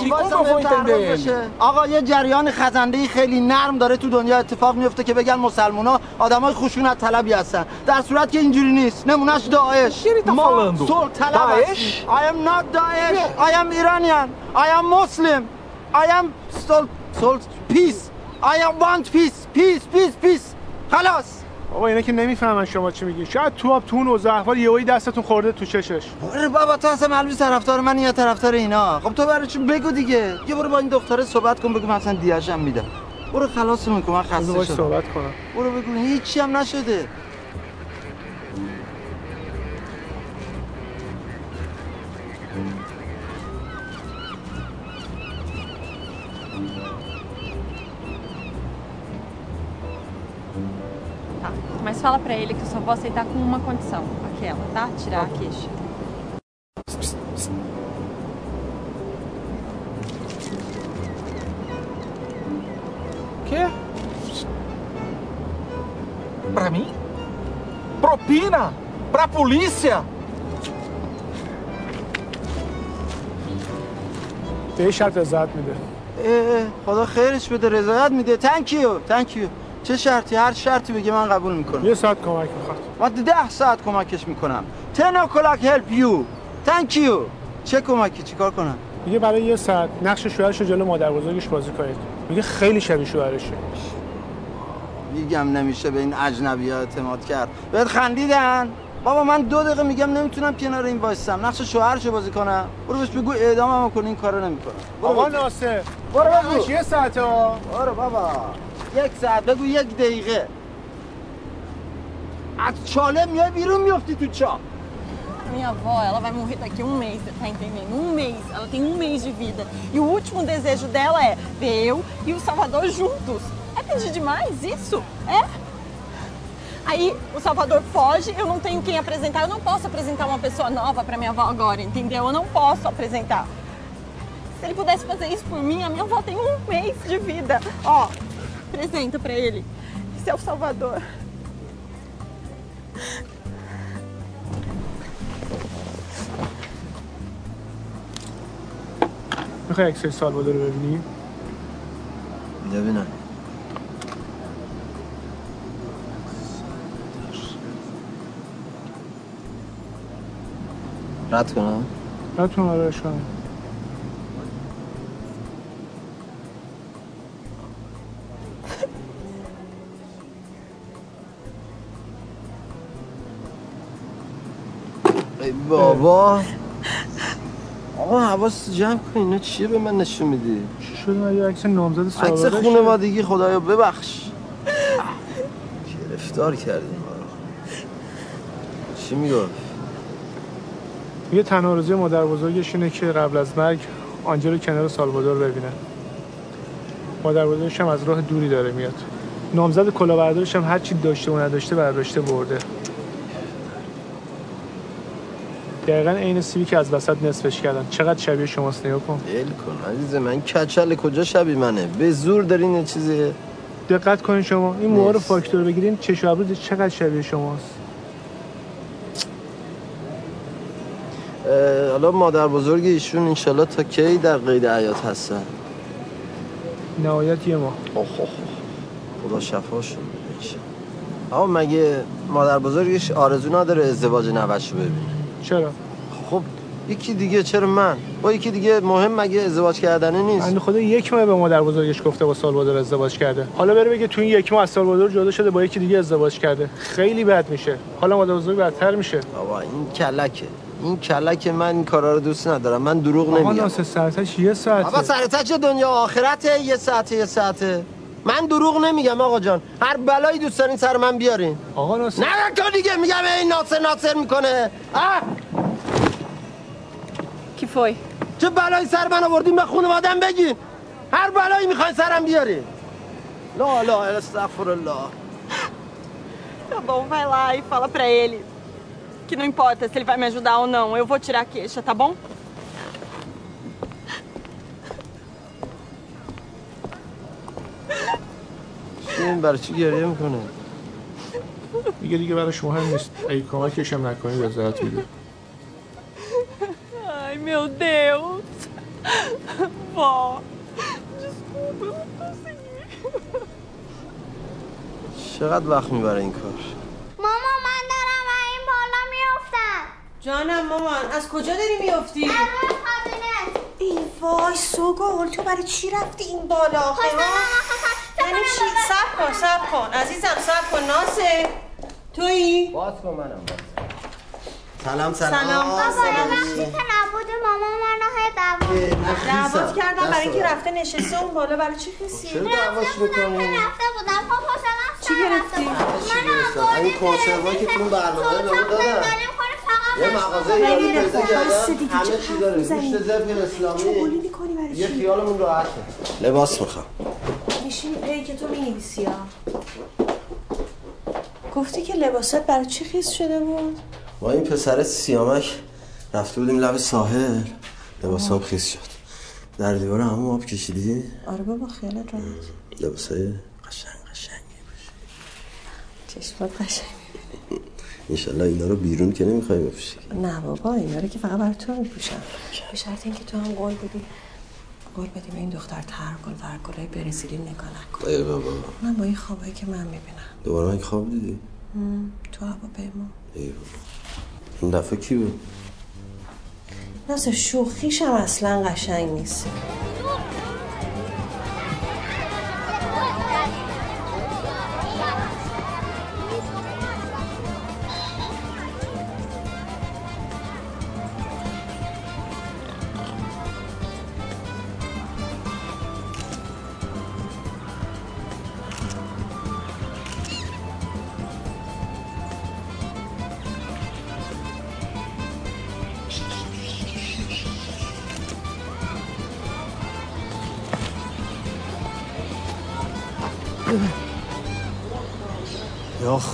E como eu vou entender ele? آقا یه جریان خزنده خیلی نرم داره تو دنیا اتفاق میفته که بگن مسلمونا آدمای خشونت طلبی هستن. در صورت که اینجوری نیست. نمونهش داعش. ما? صلح طلب داعش؟ I am not Daesh I am Iranian. I am Muslim. I am salt salt peace. I am want peace. Peace peace peace. خلاص. بابا اینا که نمی‌فهمن شما چی میگی شاید تو آب تو اون احوال یهویی دستتون خورده تو چشش. آره بابا تو اصلا معلومی طرفدار من یا طرفدار اینا. خب تو برای چی؟ بگو دیگه. یه برو با این دختره صحبت کن بگو من اصلا دیاشم میدم. برو خلاص می‌کنم من خسته شدم. صحبت کنم. برو بگو هیچی هم نشده. Fala pra ele que eu só vou aceitar com uma condição. Aquela, tá? Tirar a queixa. Quê? Pra mim? Propina? Pra polícia? به یه شرط رضایت میده اه خدا خیرش بده رضایت میده تانکیو تانکیو چه شرطی؟ هر شرطی بگه من قبول می‌کنم. یه ساعت کمک می‌خواد. من ده ساعت کمکش می‌کنم. تن کلاک هلپ یو تانکیو چه کمکی؟ چیکار کنم؟ میگه برای یه ساعت نقش شوهرش رو جلو مادر بزرگش بازی کنید. میگه خیلی شبیه شوهرشه. میگم نمیشه به این اجنبی ها اعتماد کرد. بهت خندیدن؟ بابا من دو دقیقه میگم نمی‌تونم کنار این وایسم. نقش شوهرشو بازی کنم. برو بهش بگو اعدامم کن این کارو نمی‌کنم. آقا ناصر. برو بگو. یه ساعت ها برو بابا. یک ساعت بگو یک دقیقه از چاله میای بیرون میفتی تو چاه Minha avó, ela vai morrer daqui a um mês, você tá entendendo? Um mês. Ela tem um mês de vida. E o último desejo dela é ver eu e o Salvador juntos. É pedir demais isso? É? Aí o Salvador foge, eu não tenho quem apresentar. Eu não posso apresentar uma pessoa nova pra minha avó agora, entendeu? Eu não posso apresentar. Se ele pudesse fazer isso por mim, a minha avó tem um mês de vida. Ó, apresenta pra ele. Esse é o Salvador. می‌خوای عکسای سالوادور رو ببینی ببینم رد کنم راتون آره شما بابا. آقا حواس جمع کن اینا چیه به من نشون میدی؟ چی شده؟ من یه عکس نامزد عکس سالوادور خونوادگی خدایا ببخش. گرفتار کردیم ما رو چی می‌گفت؟ یه تنها آرزوی مادر بزرگش اینه که قبل از مرگ آنجا رو کنار سالوادور ببینه. مادر بزرگش هم از راه دوری داره میاد. نامزد کلاهبردارش هم هر چی داشته و نداشته برداشته برده. دقیقا عین سیبی که از وسط نصفش کردن. چقدر شبیه شماست نگاه کن. ول کن عزیز من کچل کجا شبیه منه؟ به زور دارین یه چیزی. دقت کنین شما. این موها رو. فاکتور بگیرین چش و چقدر شبیه شماست. حالا مادر بزرگ ایشون انشالله تا کی در قید حیات هستن؟ نهایت یه ماه. اوه. خدا شفاشون. آقا مگه مادر بزرگش آرزو نداره ازدواج نوش رو ببینه؟ چرا؟ خب یکی دیگه چرا من؟ با یکی دیگه مهم مگه ازدواج کردنه نیست؟ بنده خدا یک ماه به مادر بزرگش گفته با سالوادور ازدواج کرده. حالا بره بگه تو این یک ماه از سالوادور جدا شده با یکی دیگه ازدواج کرده. خیلی بد میشه. حالا مادر بزرگ بدتر میشه. بابا این کلکه. این کلکه من این کارا رو دوست ندارم. من دروغ آقا نمیگم. ناصر سرتش یه ساعته. بابا سر تاج دنیا آخرته. یه ساعته یه ساعته. من دروغ نمیگم آقا جان. هر بلایی دوست دارین سر من بیارین. آقا ناصر نه تو دیگه میگم این ناصر ناصر می‌کنه. اه Que foi? چه بلایی سر من آوردین به خانوادم بگین. هر بلایی می‌خواین سرم بیارین. لا لا استغفر الله. Tá bom, vai lá e fala pra ele que não importa se ele vai me ajudar ou não. Eu vou tirar a queixa, tá bom? این برای چی گریه می‌کنه؟ دیگه دیگه براش مهم نیست. اگه کمکش هم نکنی رضایت میده. Ai, meu Deus. Vó, desculpa, eu não consegui. چقدر وقت می‌بره این کار؟ ماما من دارم و این بالا میافتم. جانم مامان از کجا داری میافتی؟ از روی کابینت ای وای سوگل تو برای چی رفتی این بالا آخه؟ یعنی چی؟ سب کن سب کن عزیزم سب کن ناسه تویی؟ باز کن منم باز سلام سلام. سلام. بابا وقتی که نبود ماما من دعوا دعوت کردم برای اینکه رفته نشسته اون بالا برای چی خیسی؟ چرا دعواش رفته بودم که می‌کنی؟ رفته بودم. خب حوصله‌ام چی گرفتی؟ من؟ این کنسروایی که تو برنامه به ما دادن. یه مغازه یادی پیدا کردم همه چی داره. گوشت زبر اسلامی. یه خیالمون راحته لباس می‌خوام. میشینی پی که تو می‌نویسی ها گفتی که لباست برای چی خیس شده بود؟ با این پسر سیامک رفته بودیم لب ساحل. لباسام خیس شد. در دیوار همون آب کشیدی؟ آره بابا خیالت راحت. لباسای قشنگ قشنگی چشمات قشنگ. انشالله اینا رو بیرون که نمی‌خوای بپوشی. نه بابا اینا رو که فقط برای تو میپوشم. به شرط اینکه تو هم قول بدی. قول بدی به این دختر ترگل ورگلای برزیلی نگاه نکن. ای بابا. من با این خوابایی که من می‌بینم. دوباره من خواب دیدی؟ تو هواپیما ای بابا. این دفعه کی بود؟ ناصر هم اصلا قشنگ نیست.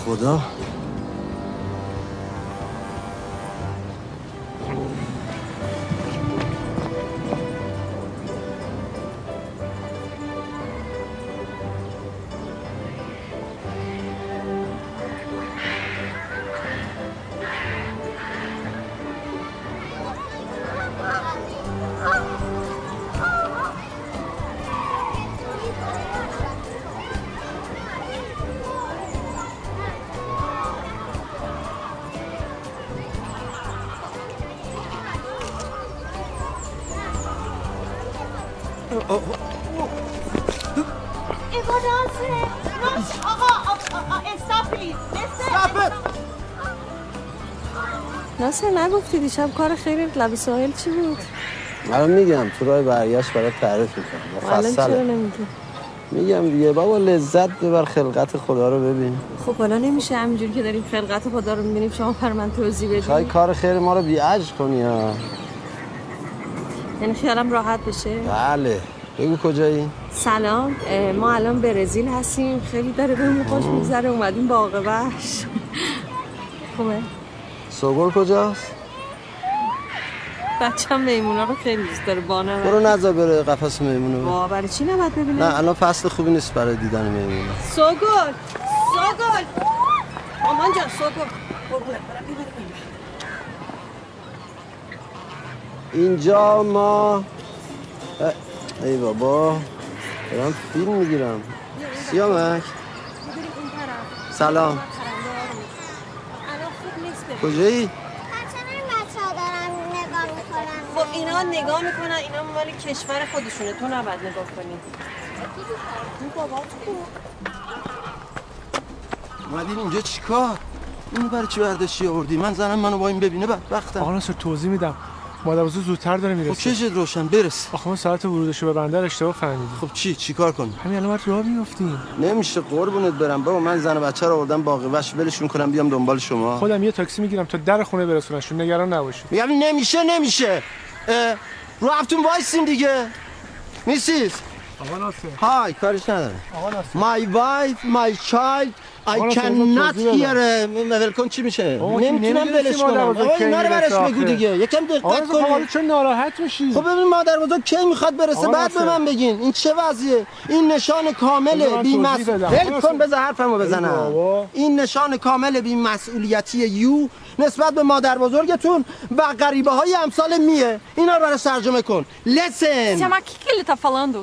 یا نگفتی دیشب کار خیلی لب ساحل چی بود؟ الان میگم تو راه برگشت برای تعریف می‌کنم. الان چرا نمیگی؟ میگم دیگه بابا لذت ببر خلقت خدا رو ببین. خب حالا نمیشه همینجوری که داریم خلقت خدا رو می‌بینیم شما پر من توضیح خواهی بدی کار خیر ما رو بیعج کنی ها. یعنی خیالم راحت بشه؟ بله. بگو کجایی؟ سلام. ما الان برزیل هستیم. خیلی داره بهمون خوش میگذره. اومدیم باغ وحش. خوبه؟ سوگل کجاست؟ بچم میمونا رو خیلی دوست داره با نبر برو نذار بره قفس میمونه. با برای چی نباید ببینه؟ نه الان فصل خوبی نیست برای دیدن میمونه. سوگل سوگل! مامان جان سوگل. اینجا ما ای بابا دارم فیلم می‌گیرم. سیامک. سلام. پرنده الان خوب نیست ببین. کجایی؟ چرا این بچه ها دارن نگاه می‌کنن خب نگاه می‌کنن اینا مال کشور خودشونه. تو نباید نگاه کنی. این بابا تو اومدین اینجا چیکار؟ اینو برای چی برداشتی آوردی؟ من زنم منو با این ببینه بدبختم. آقا ناصر توضیح میدم. مادر بزرگ زودتر داره خب می‌رسه چه روشن؟ برس. آخه ما ساعت ورودش رو به بندر اشتباه فهمیدیم خب چی؟ چیکار کنیم؟ همین الان راه بیفتیم نمیشه قربونت برم. بابا من زن و بچه رو آوردم باقی وش. ولشون کنم بیام دنبال شما. خودم یه تاکسی می‌گیرم تا در خونه برسونشون. نگران نباشید. میگم نمیشه نمیشه. رو هفتون وایسین دیگه. میسیز آقا ناصر. های کارش نداره آقا ناصر. My wife, my child I cannot hear ول کن چی میشه نمی‌تونم ولش کنم آقا کی اینا رو برش بگو. دیگه یکم دقت خب حالا چرا ناراحت میشی خب ببین مادر بزرگ کی می‌خواد برسه بعد به. من بگین این چه وضعیه این نشان کامل بی توضیح مس... بدم. ول آقا کن. بذار حرفمو بزنم. این نشان کامل بی مسئولیتی یو نسبت به مادر بزرگتون و غریبه های امثال میه اینا رو برای ترجمه کن listen. Mas o que, que ele tá falando?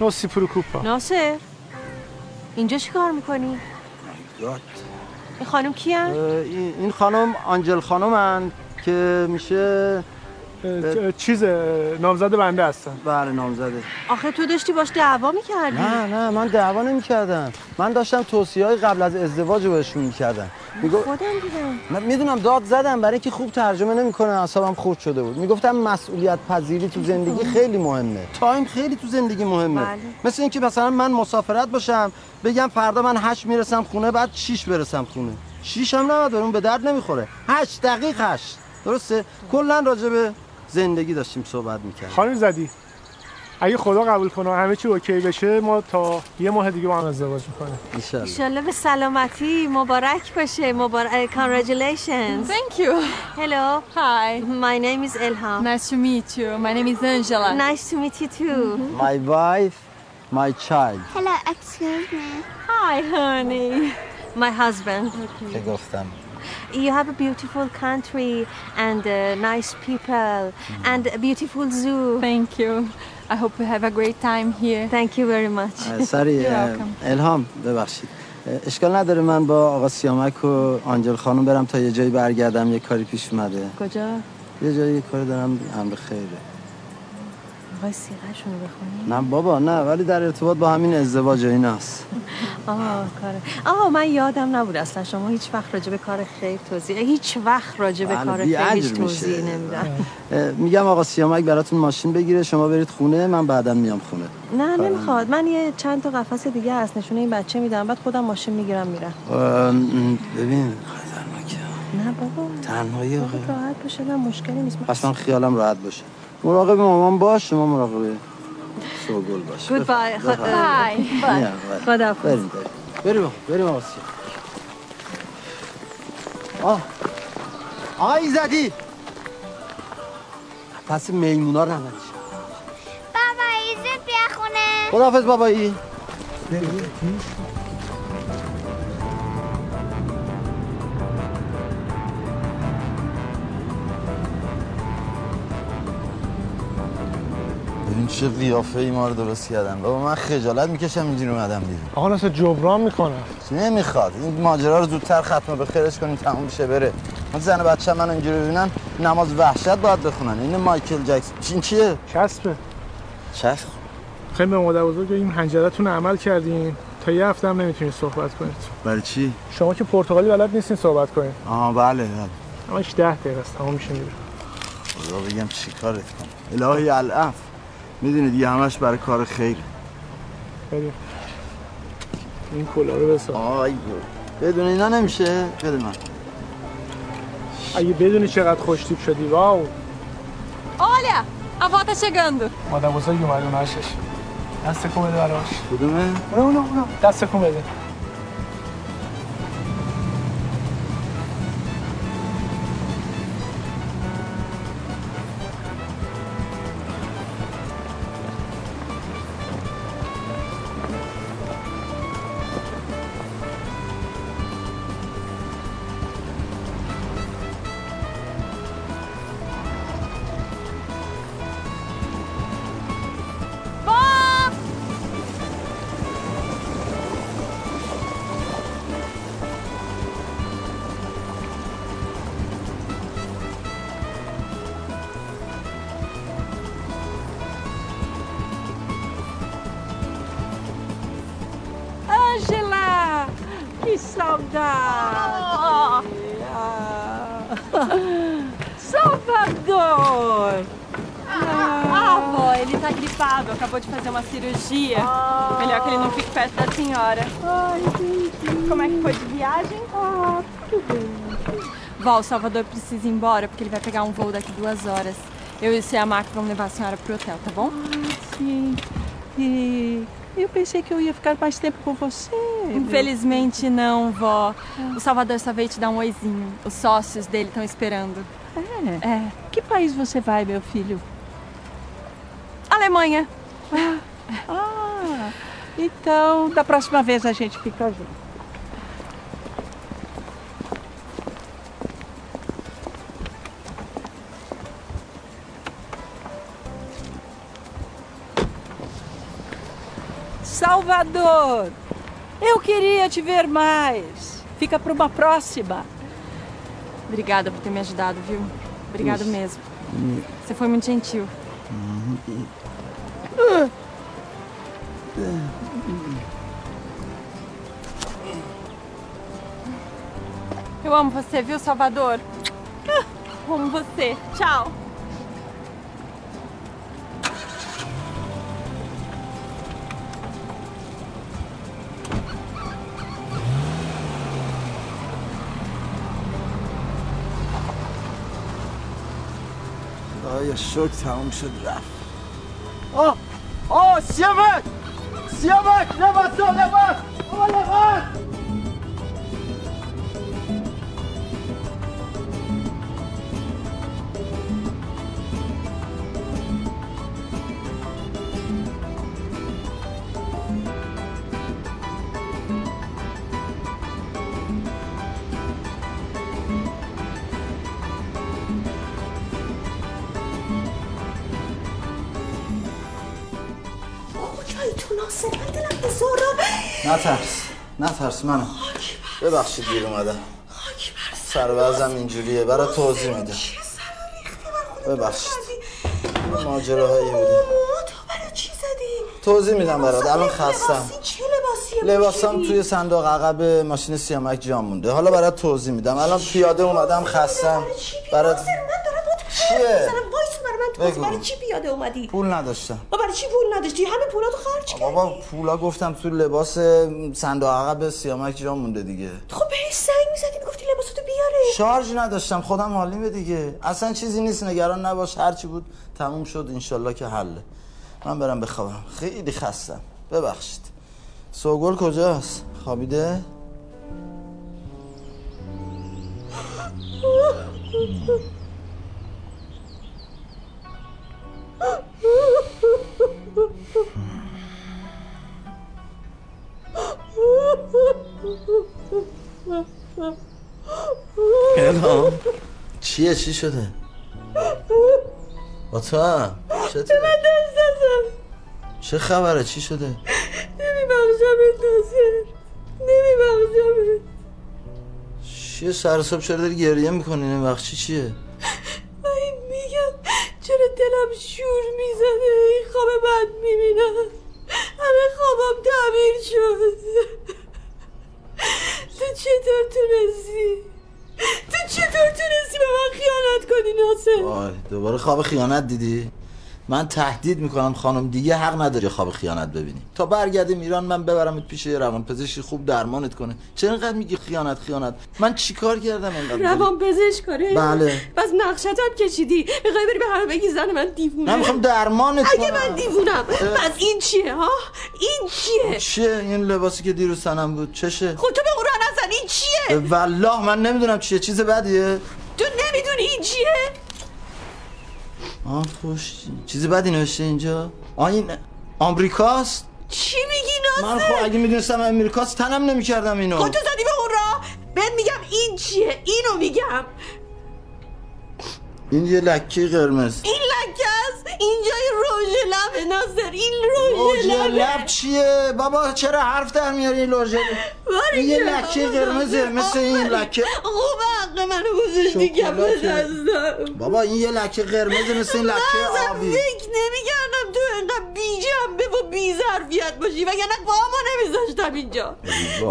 نوسی پروکوپا ناصر اینجا چی کار می‌کنی؟ این خانم کیه؟ این این خانم آنجل خانمن که میشه چیز نامزد بنده هستن بله نامزده آخه تو داشتی باش دعوا می‌کردی؟ نه نه من دعوا نمی‌کردم. من داشتم توصیه های قبل از ازدواج رو بهشون می‌کردم. میگو خودم دیدم. من می‌دونم داد زدم. برای اینکه خوب ترجمه نمی‌کنه اعصابم خورد شده بود. می‌گفتم مسئولیت پذیری تو زندگی خیلی مهمه. تایم خیلی تو زندگی مهمه. بله. مثل اینکه مثلا من مسافرت باشم بگم فردا من هشت می‌رسم خونه بعد شیش برسم خونه. شیش هم نباید اون به درد نمی‌خوره. هشت دقیق هشت. درسته؟ کلا راجع به زندگی داشتیم صحبت می‌کردیم خانم زدی اگه خدا قبول کنه همه چی اوکی بشه ما تا یه ماه دیگه با هم ازدواج می‌کنیم ان ایشالله به سلامتی مبارک باشه مبارک congratulations Thank you. hello Hi. my name is Elham Nice to meet you. My name is Angela. nice to meet you too my wife my child Hello, excuse me. hi honey my husband که گفتم you have a beautiful country and uh, nice people and a beautiful zoo Thank you. I hope you have a great time here. thank you very much سری You're welcome. الهام ببخشید اشکال نداره من با آقا سیامک و آنجل خانم برم تا یه جایی برگردم یه کاری پیش اومده کجا یه جایی یه کاری دارم امر خیره سیغهشون رو بخونی؟ نه بابا نه ولی در ارتباط با همین ازدواج و ایناست. آه کاره. آه من یادم نبود اصلا شما هیچ وقت راجع به کار خیر توضیح هیچ وقت راجع به بله، کار خیر هیچ توضیح. نمیدم. میگم آقا سیامک براتون ماشین بگیره شما برید خونه من بعدا میام خونه. نه نمی‌خواد. من یه چند تا قفس دیگه از نشونه این بچه میدم بعد خودم ماشین می‌گیرم میرم. ببین نه بابا. تنهایی آقا. راحت باشه نه مشکلی نیست. پس من خیالم راحت باشه. مراقب مامان باش شما مراقب سوگل باش. گود بای بله. خدا بریم بریم. بریم بریم سیاه. آه. آی زدی. پس میمونا رو نمیدش بابا ایزی بیا خونه. خداحافظ بابایی. ببین چه قیافه ای ما رو درست کردن. بابا من خجالت می‌کشم اینجوری اومدم بیرون. آقا ناصر جبران می‌کنم نمی‌خواد؟ این ماجرا رو زودتر ختم به خیرش کنیم تموم بشه بره. من زن بچه من اینجوری ببینن نماز وحشت باید بخونن. این مایکل جکسون. این چیه؟ چسبه. چشم خیلی به مادر بزرگ این هنجرتون عمل کردین. تا یه هفته هم نمی‌تونید صحبت کنید. برای چی؟ شما که پرتغالی بلد نیستین صحبت کنید آها بله بله. همش ده دقیقه است تمام میشه میره خدا بگم چی کارت کنم. الهی العف می‌دونید دیگه همش برای کار خیر. بریم این کلا رو بسار آی بدون اینا نمیشه. بده من. اگه بدونی چقدر خوشتیپ شدی واو. Olha, a avó tá chegando. مادر بزرگ اومد اوناشش. دست کن بده براش کدومه؟ اونو اونو. اونو دست کن بده uma cirurgia. Melhor que ele não fique perto da senhora. Ai, entendi. Como é que foi de viagem? Ah, tudo bem. Vó, o Salvador precisa ir embora porque ele vai pegar um voo daqui duas horas. Eu e o Ciamac vamos levar a senhora pro hotel, tá bom? Sim. E eu pensei que eu ia ficar mais tempo com você. Infelizmente não, vó. O Salvador só veio te dar um oizinho. Os sócios dele estão esperando. É? É. Que país você vai, meu filho? Alemanha. Ah, então da próxima vez a gente fica junto. Salvador, eu queria te ver mais. Fica para uma próxima. Obrigada por ter me ajudado, viu? Obrigado Isso. mesmo. Você foi muito gentil. Eu amo você, viu, Salvador? Ah, Amo você. Tchau. آیا شک تموم شد رفت آه آه سیامک سیامک لباس لباس آه لباس نترس نترس منم ببخشید دیر اومدم. سر وزم اینجوریه برای توضیح میدم. ببخشید. ماجراهایی بوده برای چی زدی؟ توضیح میدم برات الان خستم. لباسم؟ توی صندوق عقب ماشین سیامک جا مونده. حالا برات توضیح میدم. الان پیاده اومدم خستم. برات چیه؟ من بگو. برای چی پیاده اومدی؟ پول نداشتم. با برای چی پول نداشتی؟ همه پولاتو خرج کردی. بابا پولا گفتم تو لباس صندوق عقب سیامک جا مونده دیگه. خب بهش زنگ می‌زدی می‌گفتی لباساتو بیاره. شارژ نداشتم خودم حالیمه دیگه. اصلا چیزی نیست نگران نباش هرچی بود تموم شد انشالله که حله من برم بخوابم. خیلی خستم. ببخشید. سوگل کجاست؟ خوابیده؟ چیه چی شده؟ با تو هم چته چه خبره؟ چی شده؟ نمیبخشمت ناصر. نمیبخشمت چیه سر صبح چرا داری گریه می‌کنی؟ نمیبخشی چیه من میگم چرا دلم شور می‌زنه این خواب بد می‌بینم همه خوابم تعمیر شد تو چطور تونستی تو چطور تونستی به من خیانت کنی ناصر وای دوباره خواب خیانت دیدی؟ من تهدید می‌کنم خانم دیگه حق نداری خواب خیانت ببینی. تا برگردیم ایران من ببرمت پیش یه روان پزشکی خوب درمانت کنه. چرا اینقدر میگی خیانت خیانت؟ من چیکار کردم اینقدر؟ روان پزشک کاره. بله. پس نقشت هم کشیدی. می‌خوای بری به همه بگی زن من دیوونه. نمی‌خوام درمانت اگه کنم. من دیوونم پس این چیه ها؟ این چیه؟ چیه این لباسی که دیروز سنم بود؟ چشه. خب تو به قرآن این چیه؟ والله من نمی‌دونم چیه. چیز بدیه. تو نمی‌دونی این چیه؟ آه خوش. چیز بدی نوشته اینجا؟ آه این آمریکاست؟ چی میگی ناصر من خب اگه می‌دونستم امریکاست تنم نمی‌کردم اینو. خب تو زدی به اون راه؟ بهت میگم این چیه؟ اینو میگم. این یه لکه قرمز. این لکه اینجای رژ لبه ناصر این رژ لوژ لبه. لب چیه؟ بابا چرا حرف در میاری این لوژ این یه لکه قرمزه مثل این لکه. خوب حق منو گذاشتی. دستم بابا این یه لکه قرمزه مثل این من لکه آبی. فکر نمی‌کردم تو انقدر بی جنبه و بی ظرفیت باشی وگرنه ما نمیذاشتم اینجا.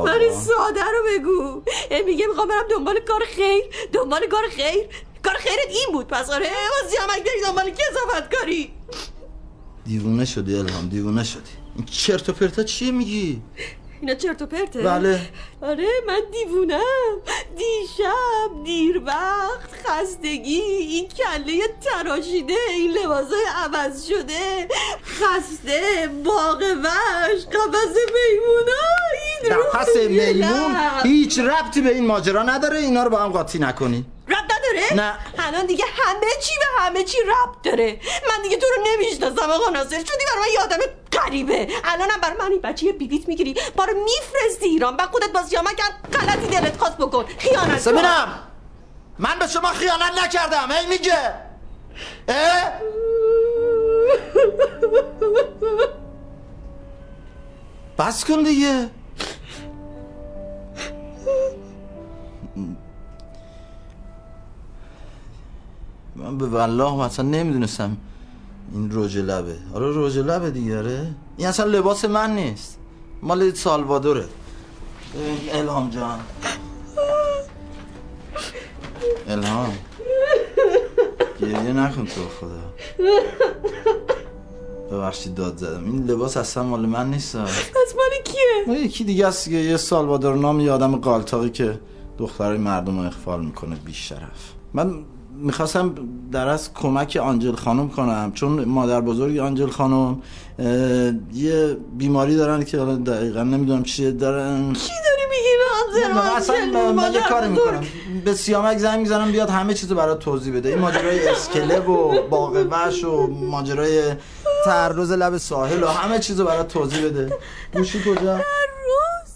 من این ساده رو بگو. میگه می‌خوام برم دنبال کار خیر دنبال کار خیر. کار خیرت این بود پس آره واسه همک داری دنبال کسافت کاری؟ دیوونه شدی الهام دیوونه شدی. این چرت و پرتا چیه میگی؟ اینا چرت و پرته؟ بله. آره من دیوونم. دیشب دیر وقت خستگی این کله تراشیده این لباسای عوض شده خسته باغ وش قفس میمونا این رو قفس میمون. هیچ ربطی به این ماجرا نداره اینا رو با هم قاطی نکنی. ربط نداره؟ نه. الان دیگه همه چی به همه چی ربط داره من دیگه تو رو نمی‌شناسم آقا ناصر شدی برای من یه آدم غریبه الانم برای من این بچه یه بلیت می‌گیری ما رو میفرستی ایران بعد خودت با سیامک هر غلطی دلت خواست بکن خیانت کن. سبینم من به شما خیانت نکردم هی میگه اه؟ بس کن دیگه به والله مثلا نمی‌دونستم این رژ لبه. آره رژ لبه دیگه آره. این اصلا لباس من نیست. مال سالوادوره. الهام جان. الهام. گریه نکن تو خدا. ببخشید داد زدم. این لباس اصلا مال من نیست. پس مال کیه؟ یکی دیگه است که یه سالوادور نام یه آدم قالتاقی که دخترای مردم رو اخفال می‌کنه بیشرف. من می‌خواستم در از کمک آنجل خانم کنم چون مادر بزرگ آنجل خانم یه بیماری دارن که حالا دقیقا نمی‌دونم چیه دارن چی داری میگی ناظر اصلا؟ من- یه کاری. می‌کنم به سیامک زنگ می‌زنم بیاد همه چیزو برات توضیح بده این ماجرای اسکله و باغ وش و ماجرای تعرض لب ساحل و همه چیزو برات توضیح بده گوشی کجا روز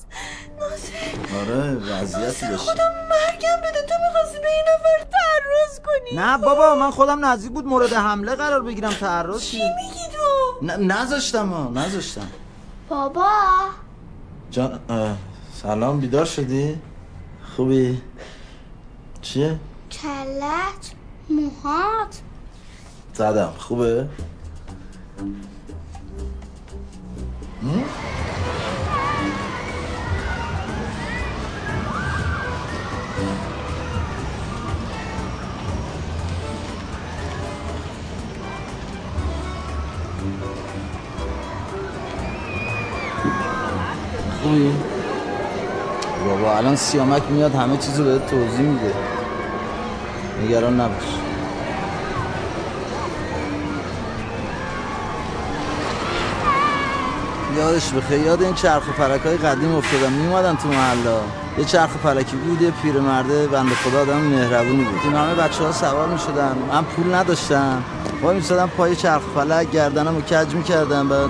ناصر آره وضعیتی داشت خدا مرگم بده. تو می‌خواستی به این نفر تعرض کنی. نه بابا من خودم نزدیک بود مورد حمله قرار بگیرم تعرض چی میگی تو؟ نذاشتم ها نذاشتم. بابا. جان سلام بیدار شدی؟ خوبی؟ چیه؟ کلت موهات. زدم خوبه؟ خوبی؟ بابا الان سیامک میاد همه چیزو بهت توضیح میده. نگران نباش. یادش بخیر یاد این چرخ و فلک های قدیم افتادم. میومدن تو محلا یه چرخ و فلکی بود یه پیرمرده بنده خدا آدم مهربونی بود. این همه بچه ها سوار می‌شدن. من پول نداشتم. وای میسادم پای چرخ و فلک گردنم رو کج می‌کردم. بعد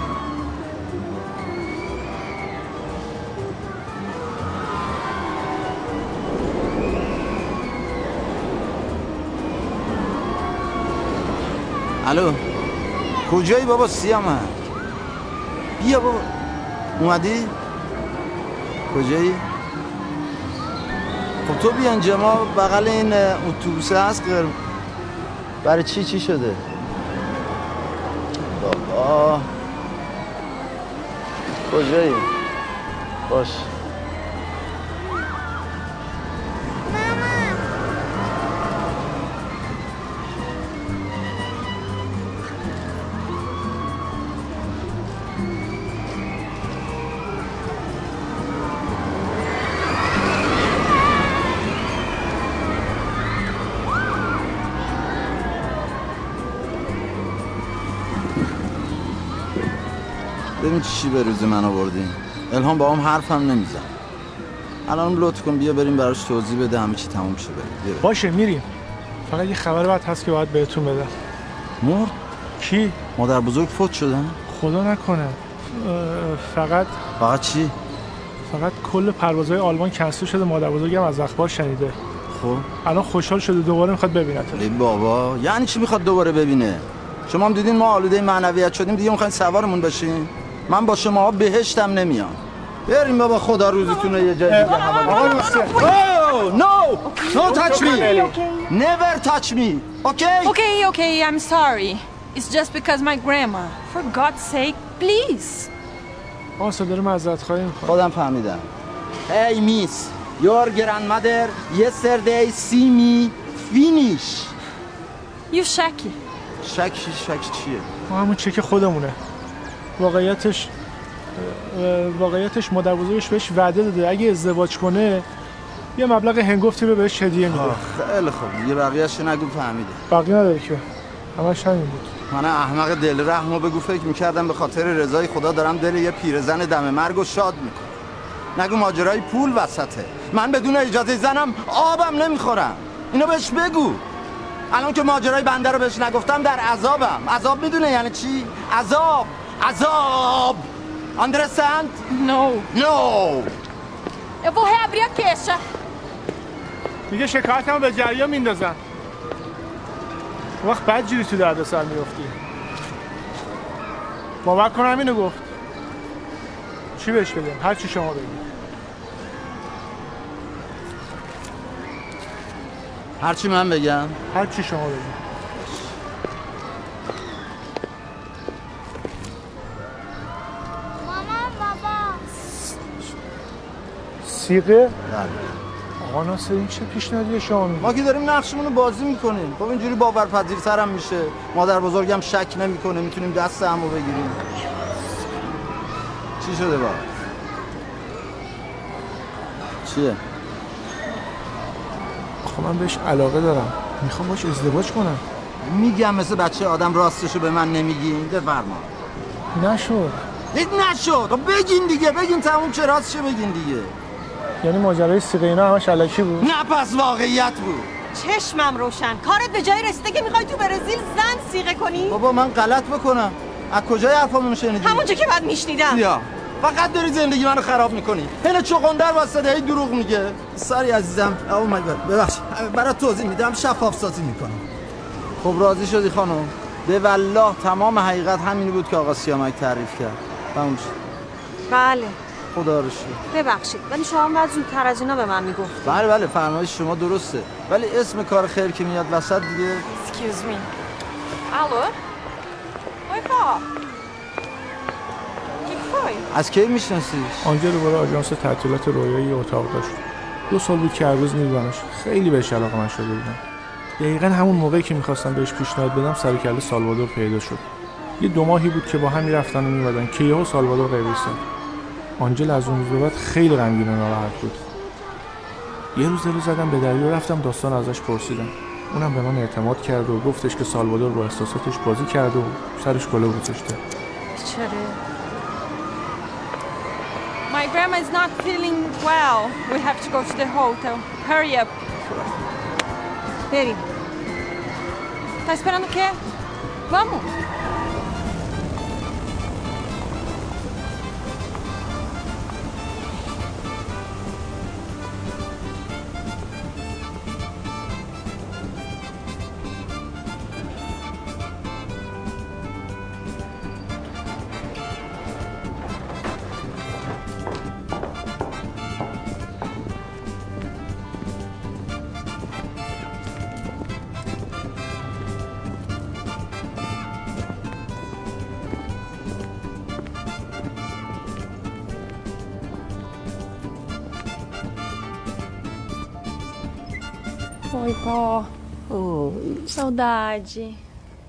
الو کجایی بابا سیامک بیا بابا اومدی کجایی خب تو بیا اینجا ما بغل این اه، اتوبوسه هست قرم برای چی چی شده بابا کجایی باش چی به روز من آوردین الهام با هم حرفم نمیزن. الان لطف کن بیا بریم براش توضیح بده همه چی تموم شده. بیا بریم. باشه میریم. فقط یه خبر بعد هست که باید بهتون بدم. مرد؟ کی؟ مادر بزرگ فوت شدن خدا نکنه. فقط فقط چی؟ فقط کل پروازهای آلمان کنسل شده مادر بزرگم از اخبار شنیده. خب. الان خوشحال شده دوباره می‌خواد ببینت ای بابا یعنی چی می‌خواد دوباره ببینه؟ شما هم دیدین ما آلوده معنویت شدیم دیگه می‌خواین سوارمون بشین؟ من با شما بهشتم نمیام بریم بابا خدا روزتون رو یه جای دیگه آقا. Oh, no! No touch me! Never touch me! Okay? Okay, okay, I'm sorry. It's just because my grandma. For God's sake, please. آه صدر معذرت خواهی خودم فهمیدم Hey miss your grandmother yesterday see me finish یو شکی شک شک چیه ما همون چک خودمونه واقعیتش واقعیتش مادر بزرگش بهش وعده داده. اگه ازدواج کنه یه مبلغ هنگفتی رو بهش هدیه میده. خیلی خوب. یه بقیهش نگو فهمیده. بقیه نداره که. همش همین بود. من احمق دل رحمو بگو فکر می‌کردم به خاطر رضای خدا دارم دل یه پیرزن دم مرگ و شاد می‌کنم. نگو ماجرای پول وسطه. من بدون اجازه زنم آبم نمی‌خورم. اینو بهش بگو. الان که ماجرای بنده رو بهش نگفتم در عذابم. عذاب می‌دونه یعنی چی؟ عذاب. عذاب Understand? No. No. Eu vou reabrir a queixa. میگه شکایتمو به جریان میندازن وقت بعد جوری تو درد سر میفتی باور کنم اینو گفت چی بهش بگم هر چی شما بگید هرچی من بگم هر چی شما بگید سیغه آقا ناصر این چه پیشنهادی شما ما که داریم نقشمون رو بازی می‌کنیم. خب اینجوری باورپذیرترم میشه. مادر بزرگم شک نمی‌کنه. می‌تونیم دست همو بگیریم. چی شده با؟ چیه؟ خب من بهش علاقه دارم. می‌خوام باش ازدواج کنم. میگم مثل بچه آدم راستشو به من نمیگین بفرما نشد. نشد. خب بگین دیگه. بگین تموم چه راست چه بگین دیگه. یعنی ماجرای سیغه اینا همش علکی بود؟ نه پس واقعیت بود. چشمم روشن. کارت به جای رسیده که می‌خوای تو برزیل زن سیغه کنی؟ بابا من غلط بکنم. از کجای حرفامو شنیدی همونجا که بعد میشنیدم. یا فقط داری زندگی منو خراب می‌کنی. هل چقندر واسه هی دروغ میگه. ساری عزیزم. او مای گاد. ببخش. برات توضیح میدم شفاف سازی می‌کنم. خب راضی شدی خانم؟ به والله تمام حقیقت همینی بود که آقا سیامک تعریف کرد. تموم بله. خدا رو شکر. ببخشید ولی شما هم باید زودتر از اینا به من می‌گفت بله بله فرمایش شما درسته. ولی اسم کار خیر که میاد وسط دیگه Excuse me. Alô? Oi, vó. O que que foi? از کی میشناسیش آنجا دوباره آژانس تعطیلات رویایی اتاق داشت. دو سال بود که هر روز میدیدمش خیلی بهش علاقه من شده بودم. دقیقا همون موقعی که می‌خواستم بهش پیشنهاد بدم سر کله سالوادور پیدا شد. یه دو ماهی بود که با هم می‌رفتن و میمدن که یهو سالوادور غیبی شد آنجل از اون به بعد خیلی غمگین و ناراحت بود یه روز دلو زدم به دریا رفتم داستان ازش پرسیدم اونم به من اعتماد کرد و گفتش که سالوادور با احساساتش بازی کرد و سرش گله گذاشته چرا My grandma is not feeling well. We have to go to the hotel. Hurry up. بریم Tá esperando o quê? Vamos. Saudade.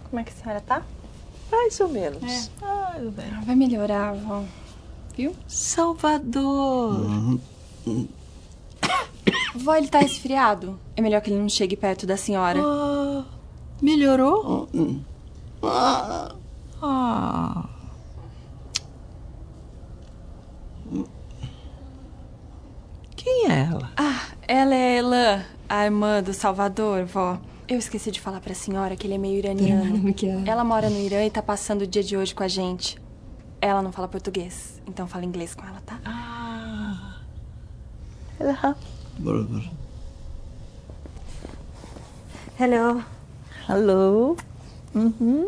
Como é que a senhora tá? Mais ou menos. Ah, vai melhorar, vó. Viu? Salvador. Vó, ele tá resfriado. É melhor que ele não chegue perto da senhora. Ah, melhorou? Ah. Ah. Quem é ela? Ah, ela é Elan, a irmã do Salvador, vó. Eu esqueci de falar para a senhora que ele é meio iraniano. É- ela mora no Irã e tá passando o dia de hoje com a gente. Ela não fala português, então fala inglês com ela, tá? Ah. Hello. Bora, bora. Hello. Hello. Uhum.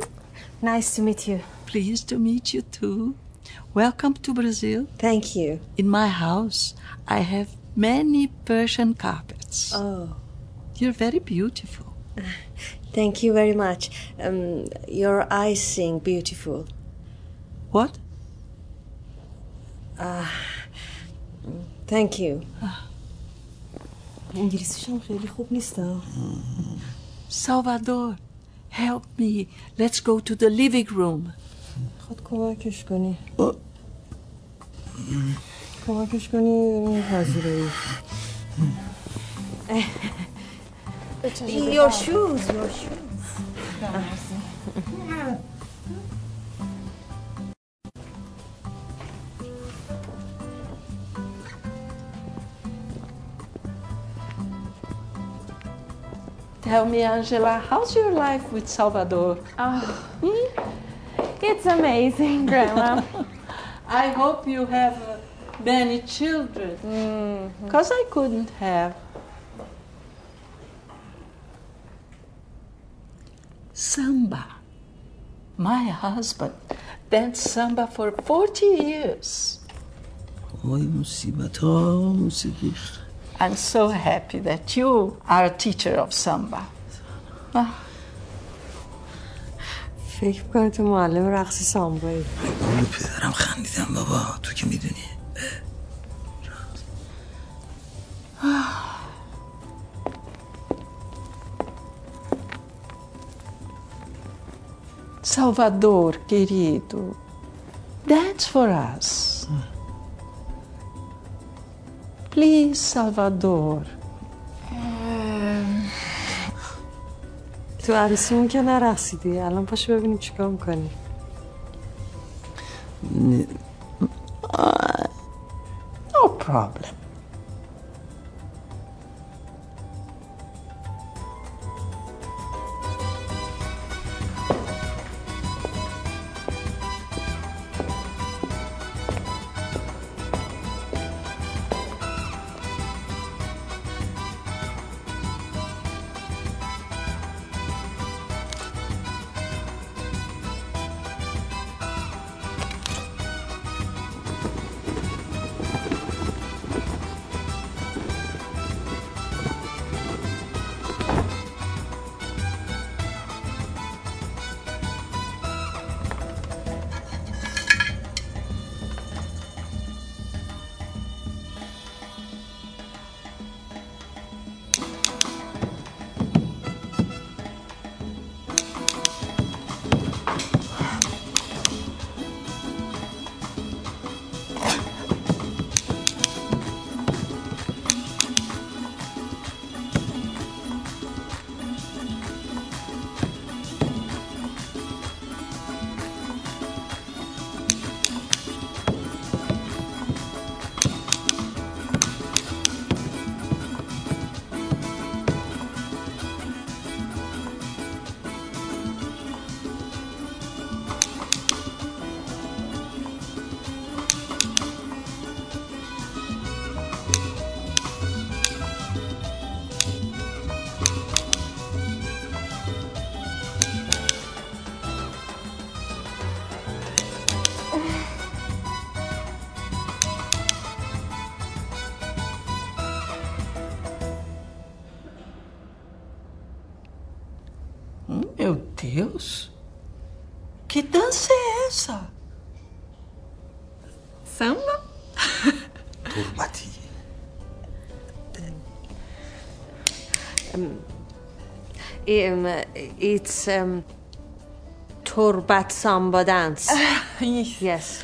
Nice to meet you. Pleased to meet you too. Welcome to Brazil. Thank you. In my house, I have many Persian carpets. Oh. You're very beautiful. Thank you very much. Um, your eyes sing beautiful. What? Thank you. انگلیسیشم خیلی خوب نیست ها. Salvador, help me. Let's go to the living room. خود کمکش کنی کمکش کنی این پذیرایی Your shoes, your shoes. Tell me, Angela, how's your life with Salvador? Oh, it's amazing, Grandma. I hope you have uh, many children. Because I couldn't have. Samba. My husband danced samba for 40 years. وای مصیبت ها موسیقی I'm so happy that you are a teacher of samba. فکر کنم تو معلم رقص سامبایی قول پدرم خندیدم بابا تو که میدونی Salvador, querido, dance for us. Please, Salvador. تو عروسیمون که نرقصیدی الان پاشو ببینیم چیکار میکنی No problem. It's um, turbat samba dance. yes.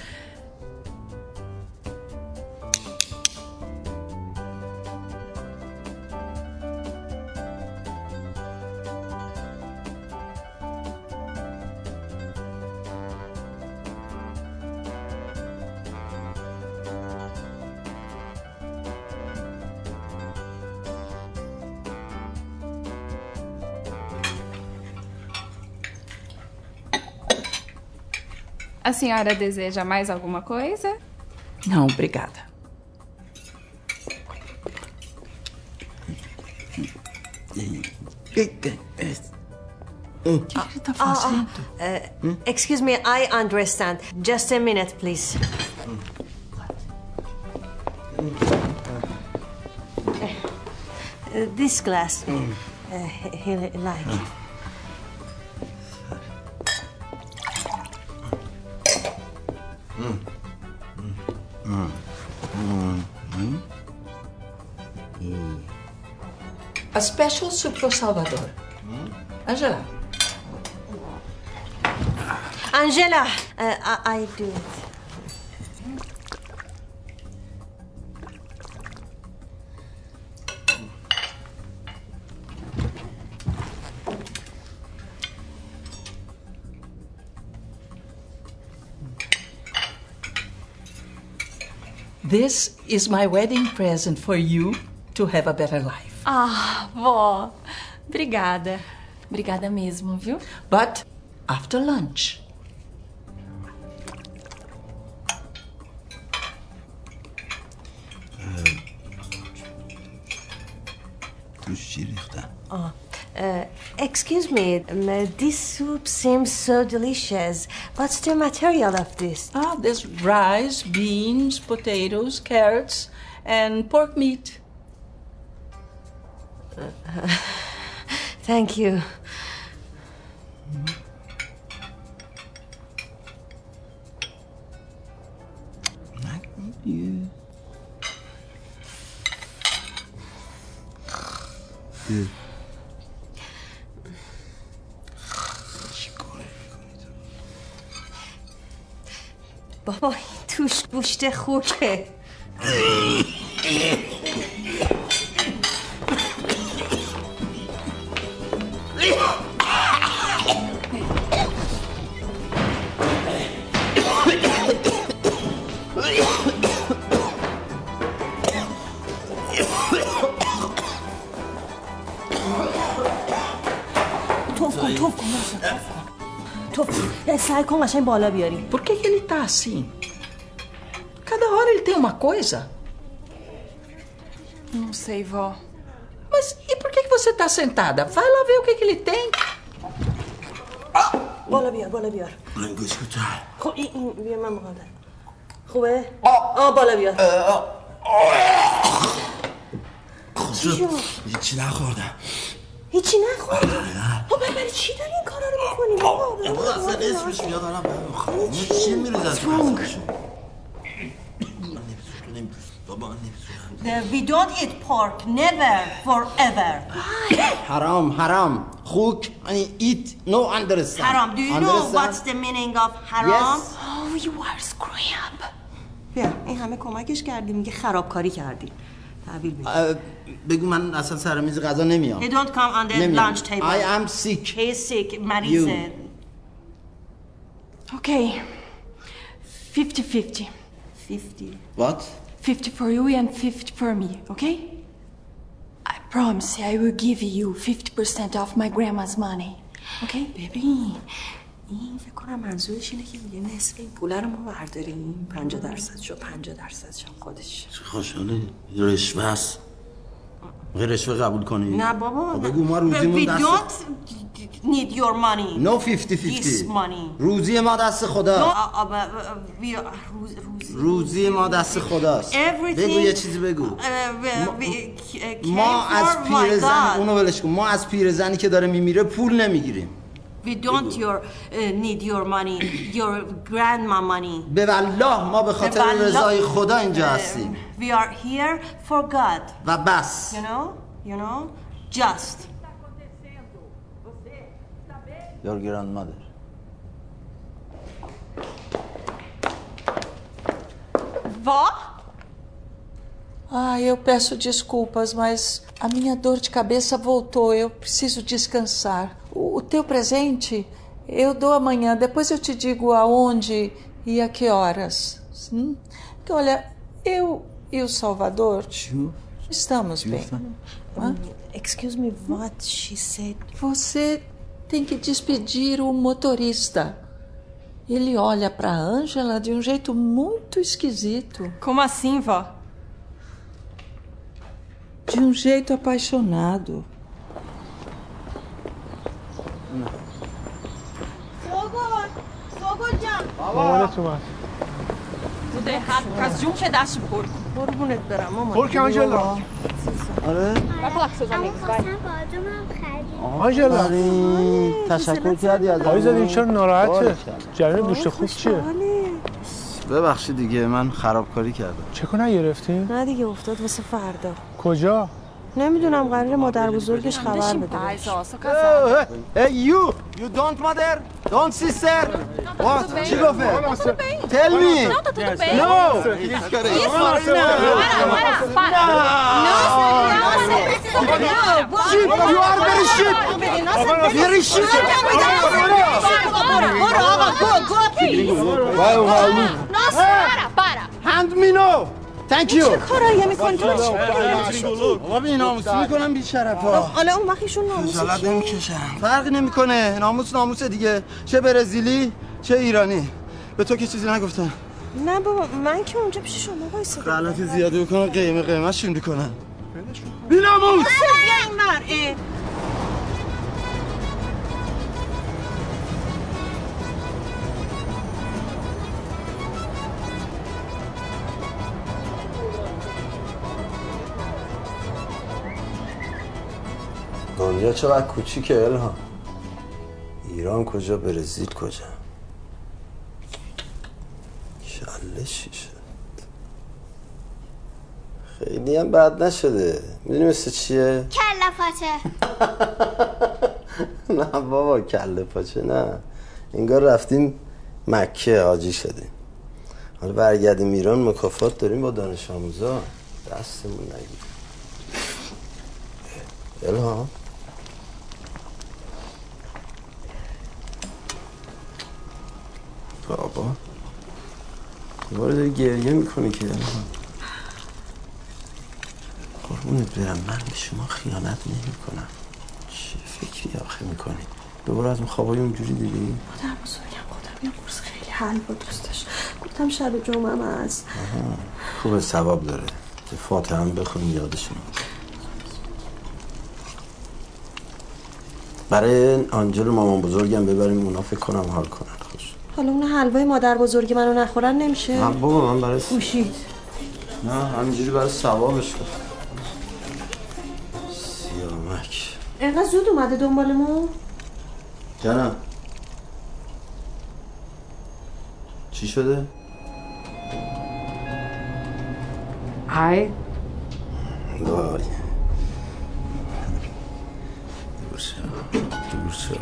Senhora deseja mais alguma coisa? Não, obrigada. O que ele tá fazendo? excuse me, I understand. Just a minute, please. Uh, this glass, uh, he like. A special soup for Salvador. Angela. Angela, uh, I, I do it. This is my wedding present for you to have a better life. Ah, vó, obrigada. Obrigada mesmo, viu? But after lunch. Oh, uh, excuse me, this soup seems so delicious. What's the material of this? Ah, there's rice, beans, potatoes, carrots, and pork meat. Thank you. بابا این توش گوشت خوکه توف کن توف سعی کن قشنگ بالا بیاری Por que, que ele tá assim? Cada hora ele tem uma coisa. Não sei, vó. Mas e por que, que você tá sentada? Vai lá ver o que, que ele tem. بالا بیار بالا بیار گوش کوتاه خب این این بیا من مقابل خوبه؟ آه بالا بیار هیچی نخورد بابا برای چی داری این کارا رو می‌کنی؟ بابا امروز اصلا اسمش میاد دارم بخورم چی؟ میروز از بابا We don't eat pork never forever. حرام حرام. خوک یعنی ایت نو understand. حرام. Do you know what's the meaning of حرام؟ Yes. Oh you are screwing up. بیا این همه کمکش کردی میگه خرابکاری کردی. تحویل بگیر اه، بگو من اصلا سر میز غذا نمیام They don't come on the نمیام. lunch table I am sick He is sick مریضه Okay. 50-50. 50 What? 50 for you and 50 for me, okay? I promise I will give you 50% of my grandma's money. Okay? ببین این فکر کنم منظورش اینه که میگه نصف این پوله رو ما برداریم. 50 درصد شو 50 درصد شو خودش. چه خوشحاله رشوه است. غیر رشوه قبول کنی؟ نه بابا خب بگو ما روزیمون We دست don't need your money. نو 50 This 50 money. روزی ما دست No, خدا روزی ما دست خداست. Everything- بگو یه چیزی بگو. Uh, ما از پیرزن. اونو ولش کن. ما از پیرزنی که داره میمیره پول نمی‌گیریم. We don't your, uh, need your money, your grandma money. به والله ما به خاطر به والله- رضای خدا اینجا Uh, هستیم We are here for God. و بس You know? You know? Just. Your grandmother Vó? Ah, eu peço desculpas, mas a minha dor de cabeça voltou. Eu preciso descansar. O, teu presente eu dou amanhã. Depois eu te digo aonde e a que horas. Hum? Porque, olha, eu e o Salvador estamos bem. Excuse me, what she said? Você tem que despedir o motorista. Ele olha para Ângela de um jeito muito esquisito. Como assim, vó? De um jeito apaixonado. سوگل سوگل جان مامانت اومد بوده causa de um pedaço de porco. قربونت برم مامان ترک آنجلا آره. خواستم بازومم خرید آنجلا تشکر کردی از آقای زدی چرا ناراحته. جریان گوشت خوب چیه ببخشید دیگه من خرابکاری کردم چکو نگرفتی نه دیگه افتاد واسه فردا کجا نمی‌دونم قرار مادر بزرگش خبر بده Hey you, you don't mother, don't sister. What? چی گفته؟ Tell me. No. Shit, you are very shit. Very shit. Hand me no. Thank you. چه کارایی می‌کنی تو بابا بی ناموسی می‌کنم بی شرفا حالا اون وقتشون ناموسش خجالت نمی‌کشم فرقی نمی‌کنه. ناموس ناموس دیگه. چه برزیلی چه ایرانی. به تو که چیزی نگفتم نه بابا من که اونجا پیش شما وایسادم. غلطی زیاده بکنم قیمه قیمتشون می‌کنن. بی ناموس! دنیا چقدر کوچیکه الهام. ایران کجا؟ برزیل کجا؟ کله چی شد؟ خیلی هم بد نشده. می‌دونی مثل چیه؟ کله پاچه. نه بابا کله پاچه نه. انگار رفتیم مکه حاجی شدیم. حالا برگردیم ایران مکافات داریم با دانش آموزا. دستمون نگیر. الهام. بابا دوباره داری گریه می‌کنی که الهام قربونت برم من به شما خیانت نمی کنم چه فکری آخه می‌کنی؟ دوباره از اون خوابای اونجوری دیدی؟ مادر بزرگم خودم یه قرص خیلی حلوا دوست داشت گفتم شب جمعه از. خوبه ثواب داره. که فاتحه هم بخونی یادشون برای آنجل و مامان بزرگم ببریم اونا فکر کنم حال خوش حالا اون حلوای مادر بزرگ منو نخورن نمیشه؟ نه بابا من برای گوشید. نه همینجوری برای ثوابش کن. سیامک. اینقدر زود اومده دنبالمون؟ جانم. چی شده؟ های. وای. دور شو دور شو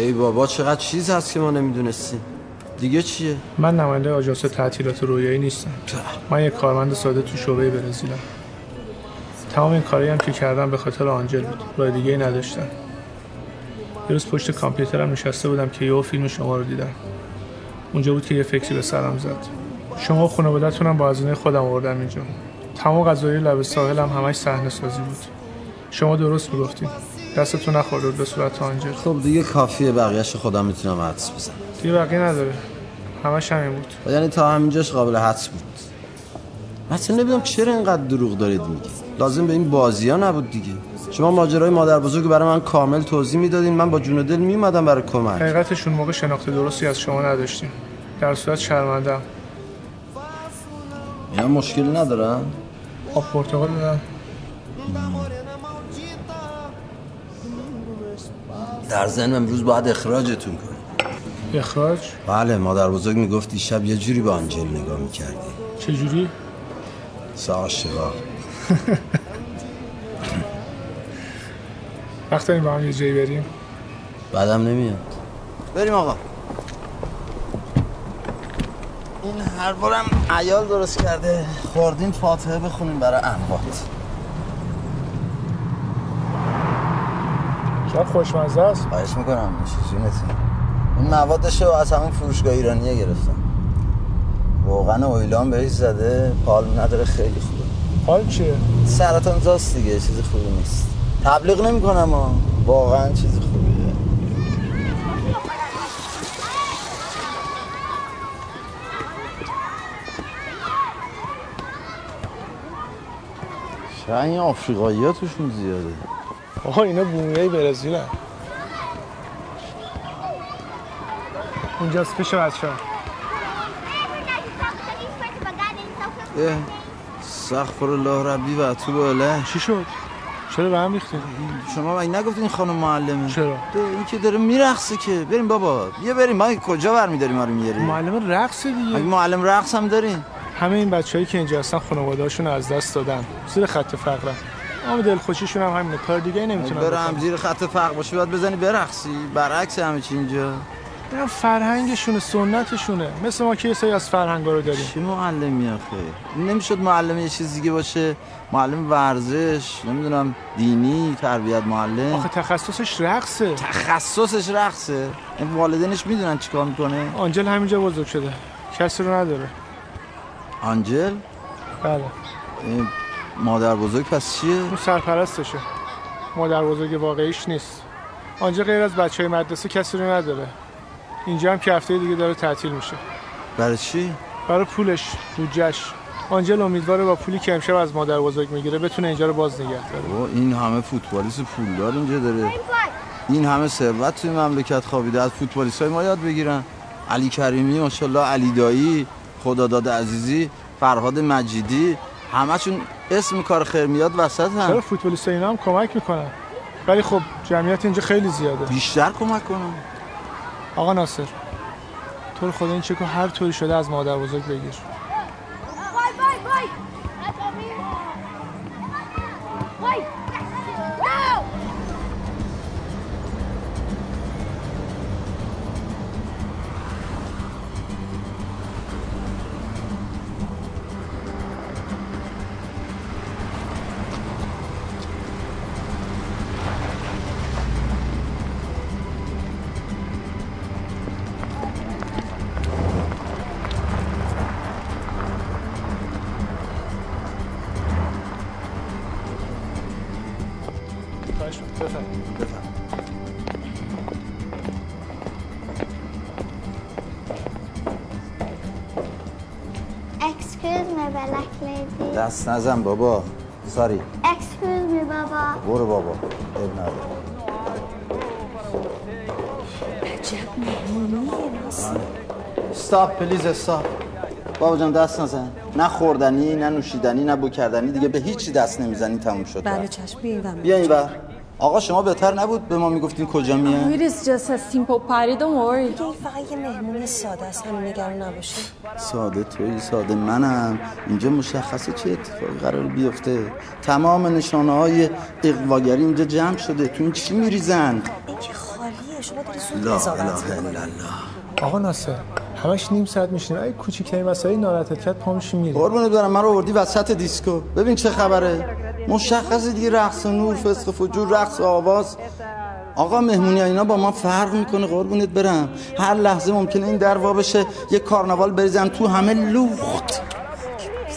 ای بابا چقدر چیز هست که ما نمی‌دونستیم. دیگه چیه؟ من نماینده آژانس تعطیلات رویایی نیستم. من یک کارمند ساده تو شعبه برزیلم. تمام این کارایی هم که کردم به خاطر آنجل بود. راه دیگه ای نداشتم. یه روز پشت کامپیوترم نشسته بودم که یه فیلم شما رو دیدم. اونجا بود که یه فکری به سرم زد. شما و خانواده‌تون هم با هزینه خودم آوردم اینجا. تمام غذای لب ساحل هم همش صحنه سازی بود. شما درست می‌گفتین دستتون نخورده بود به صورت آنجل خب دیگه کافیه بقیهش خودم می‌تونم حدس بزنم. دیگه بقیه نداره. همش همین بود. یعنی تا همینجاش قابل حدس بود. مثلا نمی‌دونم چرا اینقدر دروغ دارید میگید لازم به این بازی ها نبود دیگه. شما ماجرای مادر بزرگ برای من کامل توضیح می‌دادین. من با جون و دل میومدم برای کمک. حقیقتش اون موقع شناخت درستی از شما نداشتیم. در صورت شرمندم اینا مشکلی ندارم آب پرتقال بدم در ضمن امروز باید اخراجتون کنیم اخراج؟ بله مادر بزرگ می‌گفت دیشب یه جوری به آنجل نگاه می‌کردی. چجوری؟ سا عاشقا. وقت داریم با هم یه جایی بریم؟ بعدم نمیاد. بریم آقا. این هر بارم عیال درست کرده. خوردیم فاتحه بخونیم برای اموات شاید خوشمزه است. خواهش می‌کنم جونتون این موادش رو از همون فروشگاه ایرانیه گرفتم. روغن اویلان بهش زده پالم نداره خیلی خوبه. حال چیه؟ سرطان زاست دیگه چیز خوبی نیست. تبلیغ نمی‌کنم ها واقعا چیز خوبیه. شاید این آفریقایی ها توشون زیاده. آها اینا بومیای برزیل هم. اینجاست پیش بچه ها اه سخفر الله ربی و تو باله. چی شد؟ چرا به هم ریختین؟ شما مگه نگفتین خانم معلمه؟ چرا؟ این که داره میرقصه که. بریم بابا بیا بریم. ما کجا برمیداریم ما رو میاریم معلم رقص دیگه. مگه معلم رقص هم داریم همه این بچه‌هایی که اینجا هستن خانواده‌هاشون از دست دادن. زیر خط فقرن. اما دلخوشیشون هم همینه. کار دیگه ای نمی‌تونن برم زیر خط فقر باشه باید بزنی برقصی برعکس همه چی اینجا. اینا فرهنگشونه سنتشونه. مثل ما که یه سری از فرهنگا رو داریم. چه معلمی آخه؟ نمی‌شد معلم یه چیز دیگه باشه؟ معلم ورزش نمی‌دونم دینی تربیت معلم. آخه تخصصش رقصه. تخصصش رقصه. این والدینش می‌دونن چیکار می‌کنه؟ آنجل همینجا بزرگ شده. کسی رو نداره. آنجل؟ بله. مادر بزرگ پس چیه؟ اون سرپرستشه. مادر بزرگ واقعیش نیست. آنجا غیر از بچه های مدرسه کسی رو نداره. اینجا هم که هفته دیگه داره تعطیل میشه. برای چی؟ برای پولش بودجش آنجل امیدواره با پولی که امشب از مادر بزرگ می‌گیره بتونه اینجا رو باز نگه داره. این همه فوتبالیست پولدار اینجا داره. این همه ثروت توی مملکت خوابیده. از فوتبالیست های ما یاد بگیرن. علی کریمی ماشاءالله علی دایی خداداد عزیزی فرهاد مجیدی. همشون اسم کار خیر میاد وسط هم. چرا فوتبالیست اینا هم کمک می‌کنن؟ ولی خب جمعیت اینجا خیلی زیاده. بیشتر کمک کنن. آقا ناصر تو رو خدا این چکو هر طوری شده از مادر بزرگ بگیر. دست نزن بابا. ساری. Excuse me, بابا. برو بابا. اب نداره. استاپ پلیز استاپ بابا جان دست نزن. نه خوردنی نه نوشیدنی نه بو کردنی دیگه به هیچی دست نمی‌زنی تموم شد. بله چشم بیاین بیا این بر آقا شما بهتر نبود به ما می‌گفتین کجا میه It is just a simple party, don't worry. دیگه این فقط یه مهمونی ساده است همین نگران نباشی ساده توی ساده منم. اینجا مشخصه چه اتفاقی قرار بیفته. تمام نشانه های اقواگری اینجا جمع شده. تو این چی میریزن؟ این که خالیه شما داری. الا الله. آقا ناصر همش نیم ساعت میشینیم اگه کوچیکترین مسئله ناراحتت کرد پا میشی میری قربونت برم من رو آوردی وسط دیسکو. ببین چه خبره. مشخصه دیگه رقص و نور فسق فجور رقص و آواز. آقا مهمونی اینا با ما فرق می‌کنه قربونت برم. هر لحظه ممکنه این در وا بشه یه کارناوال بریزن تو همه لوخت.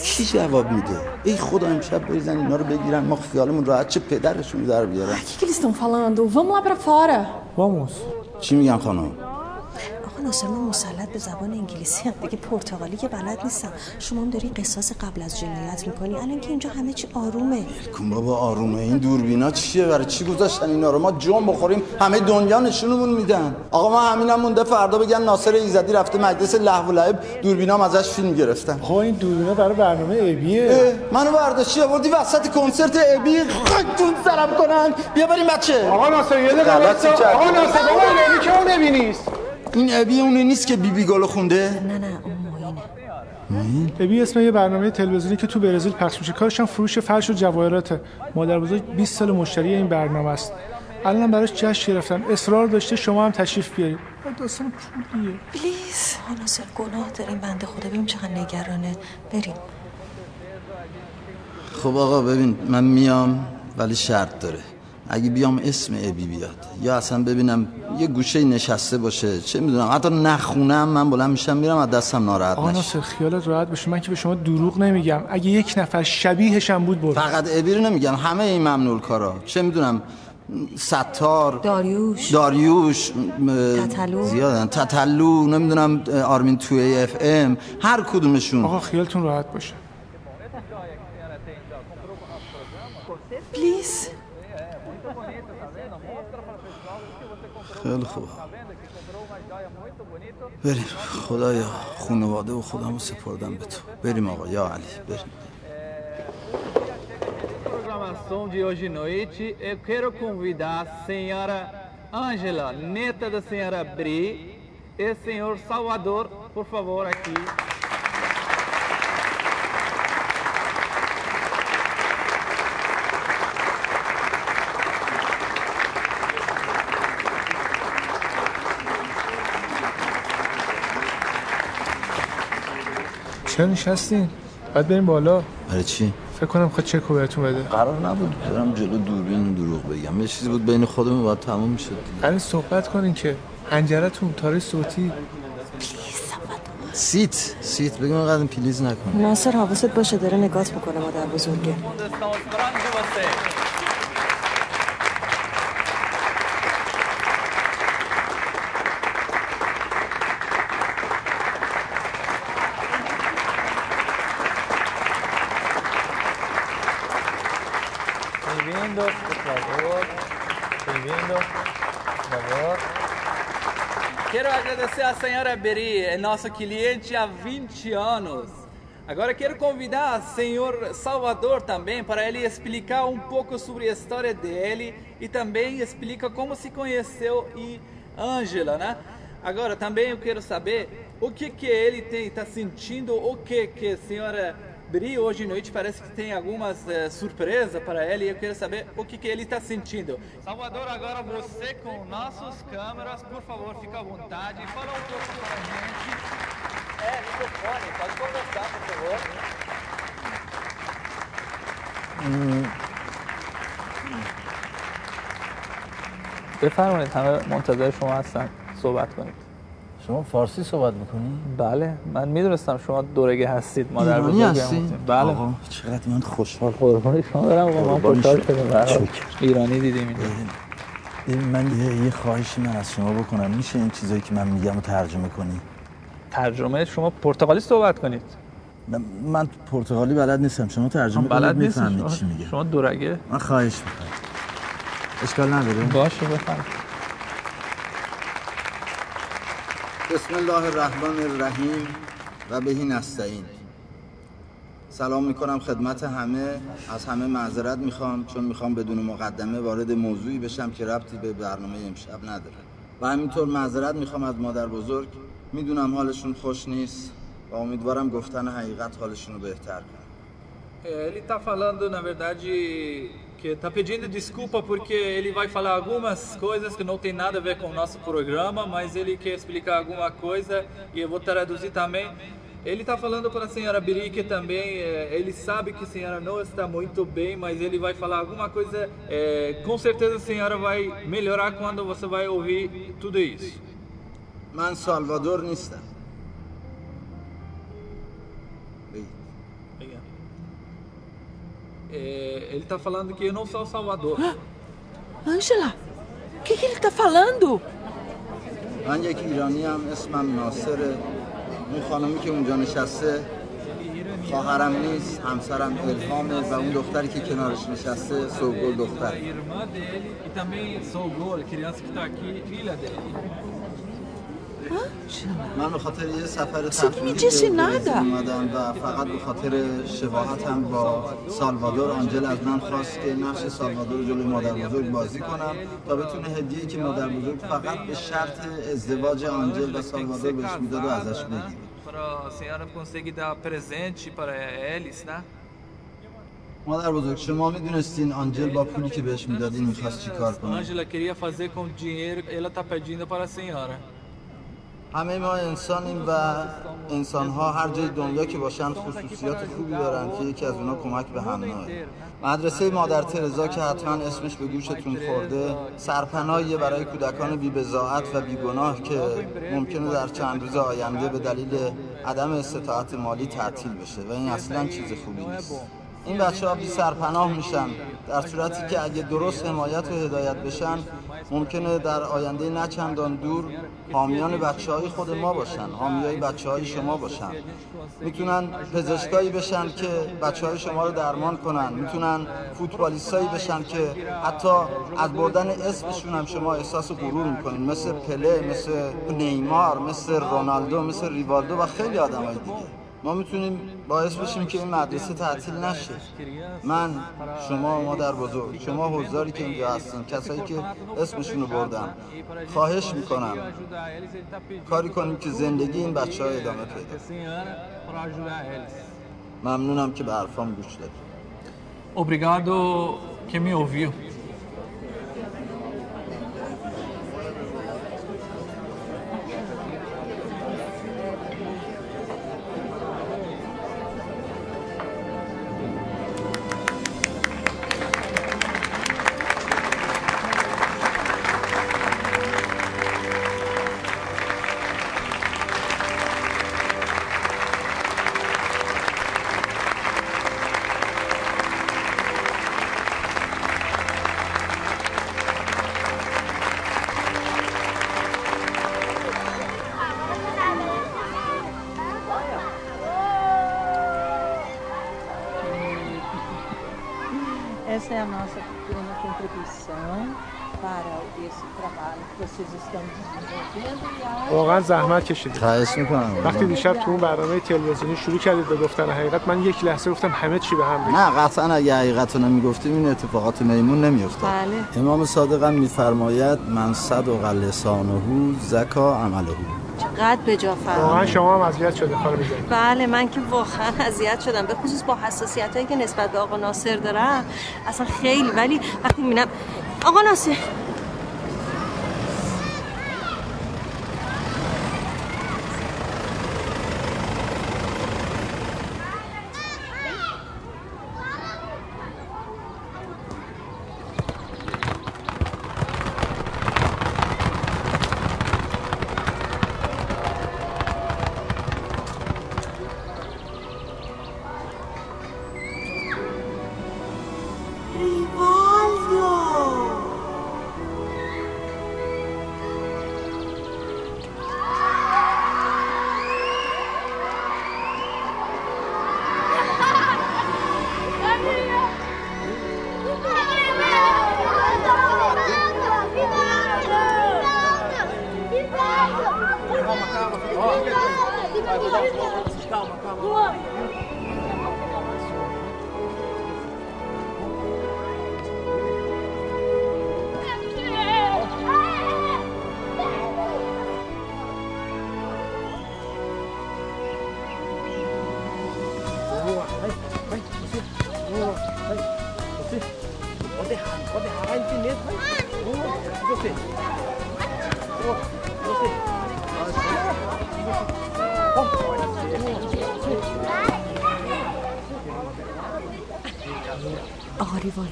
کی جواب میده؟ ای خدا امشب بریزن اینا رو بگیرن ما خیالمون راحت چه پدرشون در بیارن que eles estão falando? Vamos lá pra fora. واموس چی میگن خانم؟ من مسلط به زبان انگلیسی هم دیگه پرتغالی که بلد نیستم. شما هم داری قصاص قبل از جنایت می‌کنی؟ الان که اینجا همه چی آرومه. کن بابا آرومه. این دوربینا چیه؟ برای چی گذاشتن اینا رو؟ ما جون بخوریم همه دنیا نشونمون میدن. آقا ما همینم مونده. فردا بگن ناصر ایزدی رفته مجلس لهو و لعب. دوربینام ازش فیلم گرفتن. آقا این دوربینا برای برنامه ابیه منو برداشتی آوردی وسط کنسرت ابی خاکتون سرم کنن. بیا بریم بچه. آقا ناصر یه دقیقه. آقا ناصر بابا ابی که اون ابی نیست این ابی اونه نیست که بیبی گلو خونده؟ نه نه اون معینه ابی اسم یه برنامه تلویزیونی که تو برزیل پخش میشه. کارش هم فروش فرش و جواهراته. مادر بزرگ 20 سال مشتری این برنامه است. الان براش جشن گرفتن اصرار داشته شما هم تشریف بیارید. داستان پولیه. پلیز. ناصر گناه داریم. بنده خدا ببین چقدر نگرانه. بریم. خب آقا ببین من میام ولی شرط داره. اگه بیام اسم ابی بیاد. یا اصلا ببینم یه گوشه نشسته باشه چه می‌دونم حتی نخونم من بلند میشم میرم از دستم ناراحت نشه. ناصر خیالت راحت باشه. من که به شما دروغ نمیگم. اگه یک نفر شبیهش هم بود برو. فقط ابی رو نمیگم همه این ممنول کارا. چه می‌دونم ستار داریوش. داریوش م- تتلو. زیادن تتلو نمی‌دونم آرمین توی اف ام هر کدومشون. آقا خیالتون راحت باشه. Please. خیلی خوب بریم خدایا خانواده و خودمو سپردم به تو بریم آقا یا علی بریم programação de hoje noite, eu quero convidar a senhora Ângela, neta da senhora Bri, e senhor Salvador, por favor, aqui. چرا نشستین؟ باید بریم بالا. برای چی؟ فکر کنم خواهد چکو بهتون بده. قرار نبود. برم جلو دوربین دروغ بگم. یه چیزی بود بین خودمون باید تموم می‌شد. قرار صحبت کنین که هنجرتون تاره صوتی. سیت سیت. بگم اینقدر پلیز نکن. ناصر حواست باشه داره نگات می‌کنه مادر بزرگه. Senhora Beri, é nosso cliente há 20 anos. Agora quero convidar o senhor Salvador também para ele explicar um pouco sobre a história dele e também explica como se conheceu e Ângela, né? Agora também eu quero saber o que que ele tem está sentindo, o que que a senhora Bri hoje à noite parece que tem algumas eh, surpresas para ele e eu quero saber o que que ele está sentindo. Salvador, agora você com nossas câmeras, por favor, fica à vontade e fala um pouco para a gente. É, microfone, pode conversar, por favor. بفرمایید همه منتظر شما هستن صحبت کنید شما فارسی صحبت می‌کنی؟ بله من می‌دونستم شما دورگه هستید مادر ایرانی بزرگم هستی؟ هستید. بله آقا چقدر من خوشحال قربان شما برم آقا من خوشحال. شدم. ایرانی دیدیم ببین، من یه, یه خواهشی من از شما بکنم میشه این چیزایی که من میگم رو ترجمه کنی ترجمه شما پرتغالی صحبت کنید من, من پرتغالی بلد نیستم شما ترجمه بلد شما. چی میگه شما دورگه من خواهش می‌کنم اشکال نداره باشه بفرمایید بسم الله الرحمن الرحیم و بهی نستعین. سلام می‌کنم خدمت همه. از همه معذرت می‌خوام چون می‌خوام بدون مقدمه وارد موضوعی بشم که ربطی به برنامه امشب نداره. و همینطور معذرت می‌خوام از مادر بزرگ. می‌دونم حالشون خوش نیست و امیدوارم گفتن حقیقت حالشون رو بهتر کنه Ele está falando, na verdade, porque tá pedindo desculpa porque ele vai falar algumas coisas que não tem nada a ver com o nosso programa, mas ele quer explicar alguma coisa e eu vou traduzir também. Ele está falando para a senhora Birique também, é, ele sabe que a senhora não está muito bem, mas ele vai falar alguma coisa, é, com certeza a senhora vai melhorar quando você vai ouvir tudo isso. Man Salvador Nista Eh, ele está falando que eu não sou o Salvador. Angela, o que, que ele tá falando? من یک ایرانی هم اسمم ناصره اون خانمی که اونجا نشسته خواهرم نیست همسرم الهامه و اون دختری که کنارش نشسته سوگل دختر من به خاطر یه سفر تفریحی می‌جسی به. اومدم و فقط به خاطر شباهتم با سالوادور آنجل از من خواست که نقش سالوادور رو جلوی مادر بزرگ بازی کنم تا بتونه هدیه‌ای که مادر بزرگ فقط به شرط ازدواج آنجل و سالوادور بهش می‌داد و ازش بگیره Para a senhora conseguir dar presente para eles, né? مادر بزرگ شما می‌دونستین آنجل با پولی که بهش می‌دادین می‌خواست چی کار کنه Angela queria fazer com o dinheiro que ela está pedindo para a senhora. همه ما انسانیم و انسان ها هر جای دنیا که باشن خصوصیات خوبی دارن که یکی از اونا کمک به همراهه مدرسه مادر ترزا که حتما اسمش به گوشتون خورده سرپناهیه برای کودکان بی و بیگناه که ممکنه در چند روز آینده به دلیل عدم استطاعت مالی تعطیل بشه و این اصلا چیز خوبی نیست. این بچه ها بی سرپناه میشن در صورتی که اگه درست حمایت و هدایت بشن ممکنه در آینده نه چندان دور حامیان بچه های خود ما باشن حامی های بچه های شما باشن. می‌تونن پزشکایی بشن که بچه های شما رو درمان کنن می‌تونن فوتبالیستایی بشن که حتی از بردن اسمشون هم شما احساس غرور می‌کنین مثل پله مثل نیمار مثل رونالدو مثل ریوالدو و خیلی آدم دیگه. ما می‌تونیم باعث بشیم که این مدرسه تعطیل نشه من شما مادر بزرگ شما حضاری که اینجا هستین کسایی که اسمشون رو بردم خواهش می‌کنم کاری کنیم که زندگی این بچه ها ادامه پیدا. ممنونم که به حرفام گوش دادید Obrigado que me ouviu. واقعا زحمت کشیدید خواهش می‌کنم وقتی دیشب تو اون برنامه تلویزیونی شروع کردید به گفتن حقیقت من یک لحظه گفتم همه چی به هم ریخت. نه قطعا اگه حقیقت رو نمی‌گفتیم این اتفاقات میمون نمیافتاد بله. امام صادق هم میفرماید من صدق لسانه زکا عمله چقدر به جا واقعا. شما هم اذیت شده خانم بله من که واقعا اذیت شدم به خصوص با حساسیت هایی که نسبت به آقا ناصر دارم اصلا خیلی ولی وقتی می‌بینم آقا ناصر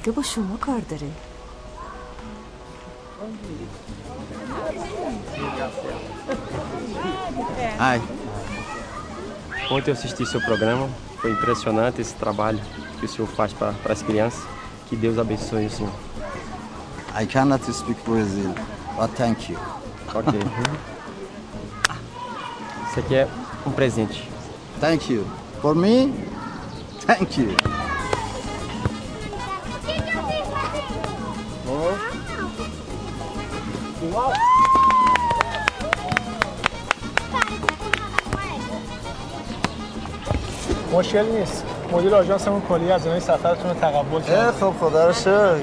Hadi başımı kardırı. Ai, ontem eu assisti seu programa, foi impressionante esse trabalho que o senhor faz para as crianças. Que Deus abençoe o senhor. I cannot speak Brazil, but thank you. Ok. Isso aqui é um presente. Thank you. For me, thank you. مشکل نیست. مدیر آژانسمون کلی از اینای سفرتون رو تقبل کرد. خب خدا رو شکر.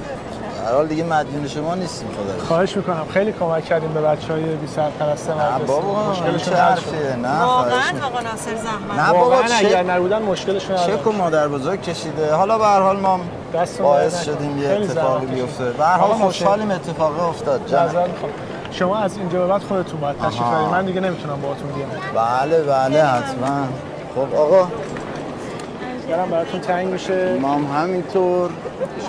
حال دیگه مدیون شما نیستیم خدا رو شکر. خواهش می‌کنم. خیلی کمک کردیم به بچه های بی سرپرست مدرسه بابا، مشکلشون چه حل؟ شد. نه، خواهش واقعا آقا ناصر زحمت. نه بابا واقعا چه- اگر نبودن مشکلشون حل چک و مادر بزرگ کشیده. حالا به هر حال ما باعث. شدیم یه اتفاقی بیفته. به هر حال. خوشحالیم اتفاقی افتاد. می‌خوام. شما از اینجا به بعد خودتون باید تشریف من دیگه نمی‌تونم باهاتون بیام. بله بله حتما. خب آقا. برم براتون تنگ میشه ما هم همینطور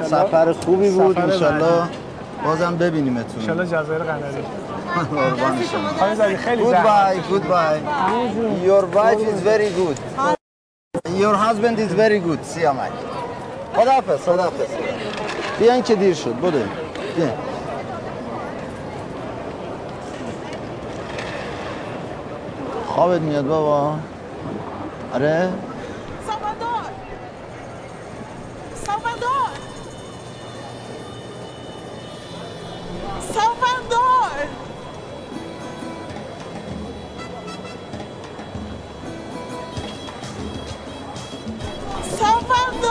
سفر خوبی بود انشالله بعدی. بازم ببینیمتون انشالله جزایر قناری قربان شما خانم زدی خیلی Goodbye, زحمت goodbye. Your wife is very good. Your husband is very good. سیامک. خداحافظ خداحافظ. بیاین که دیر شد. بودین. بیاین. خوابت میاد بابا؟ آره؟ Salvador! Salvador! Salvador!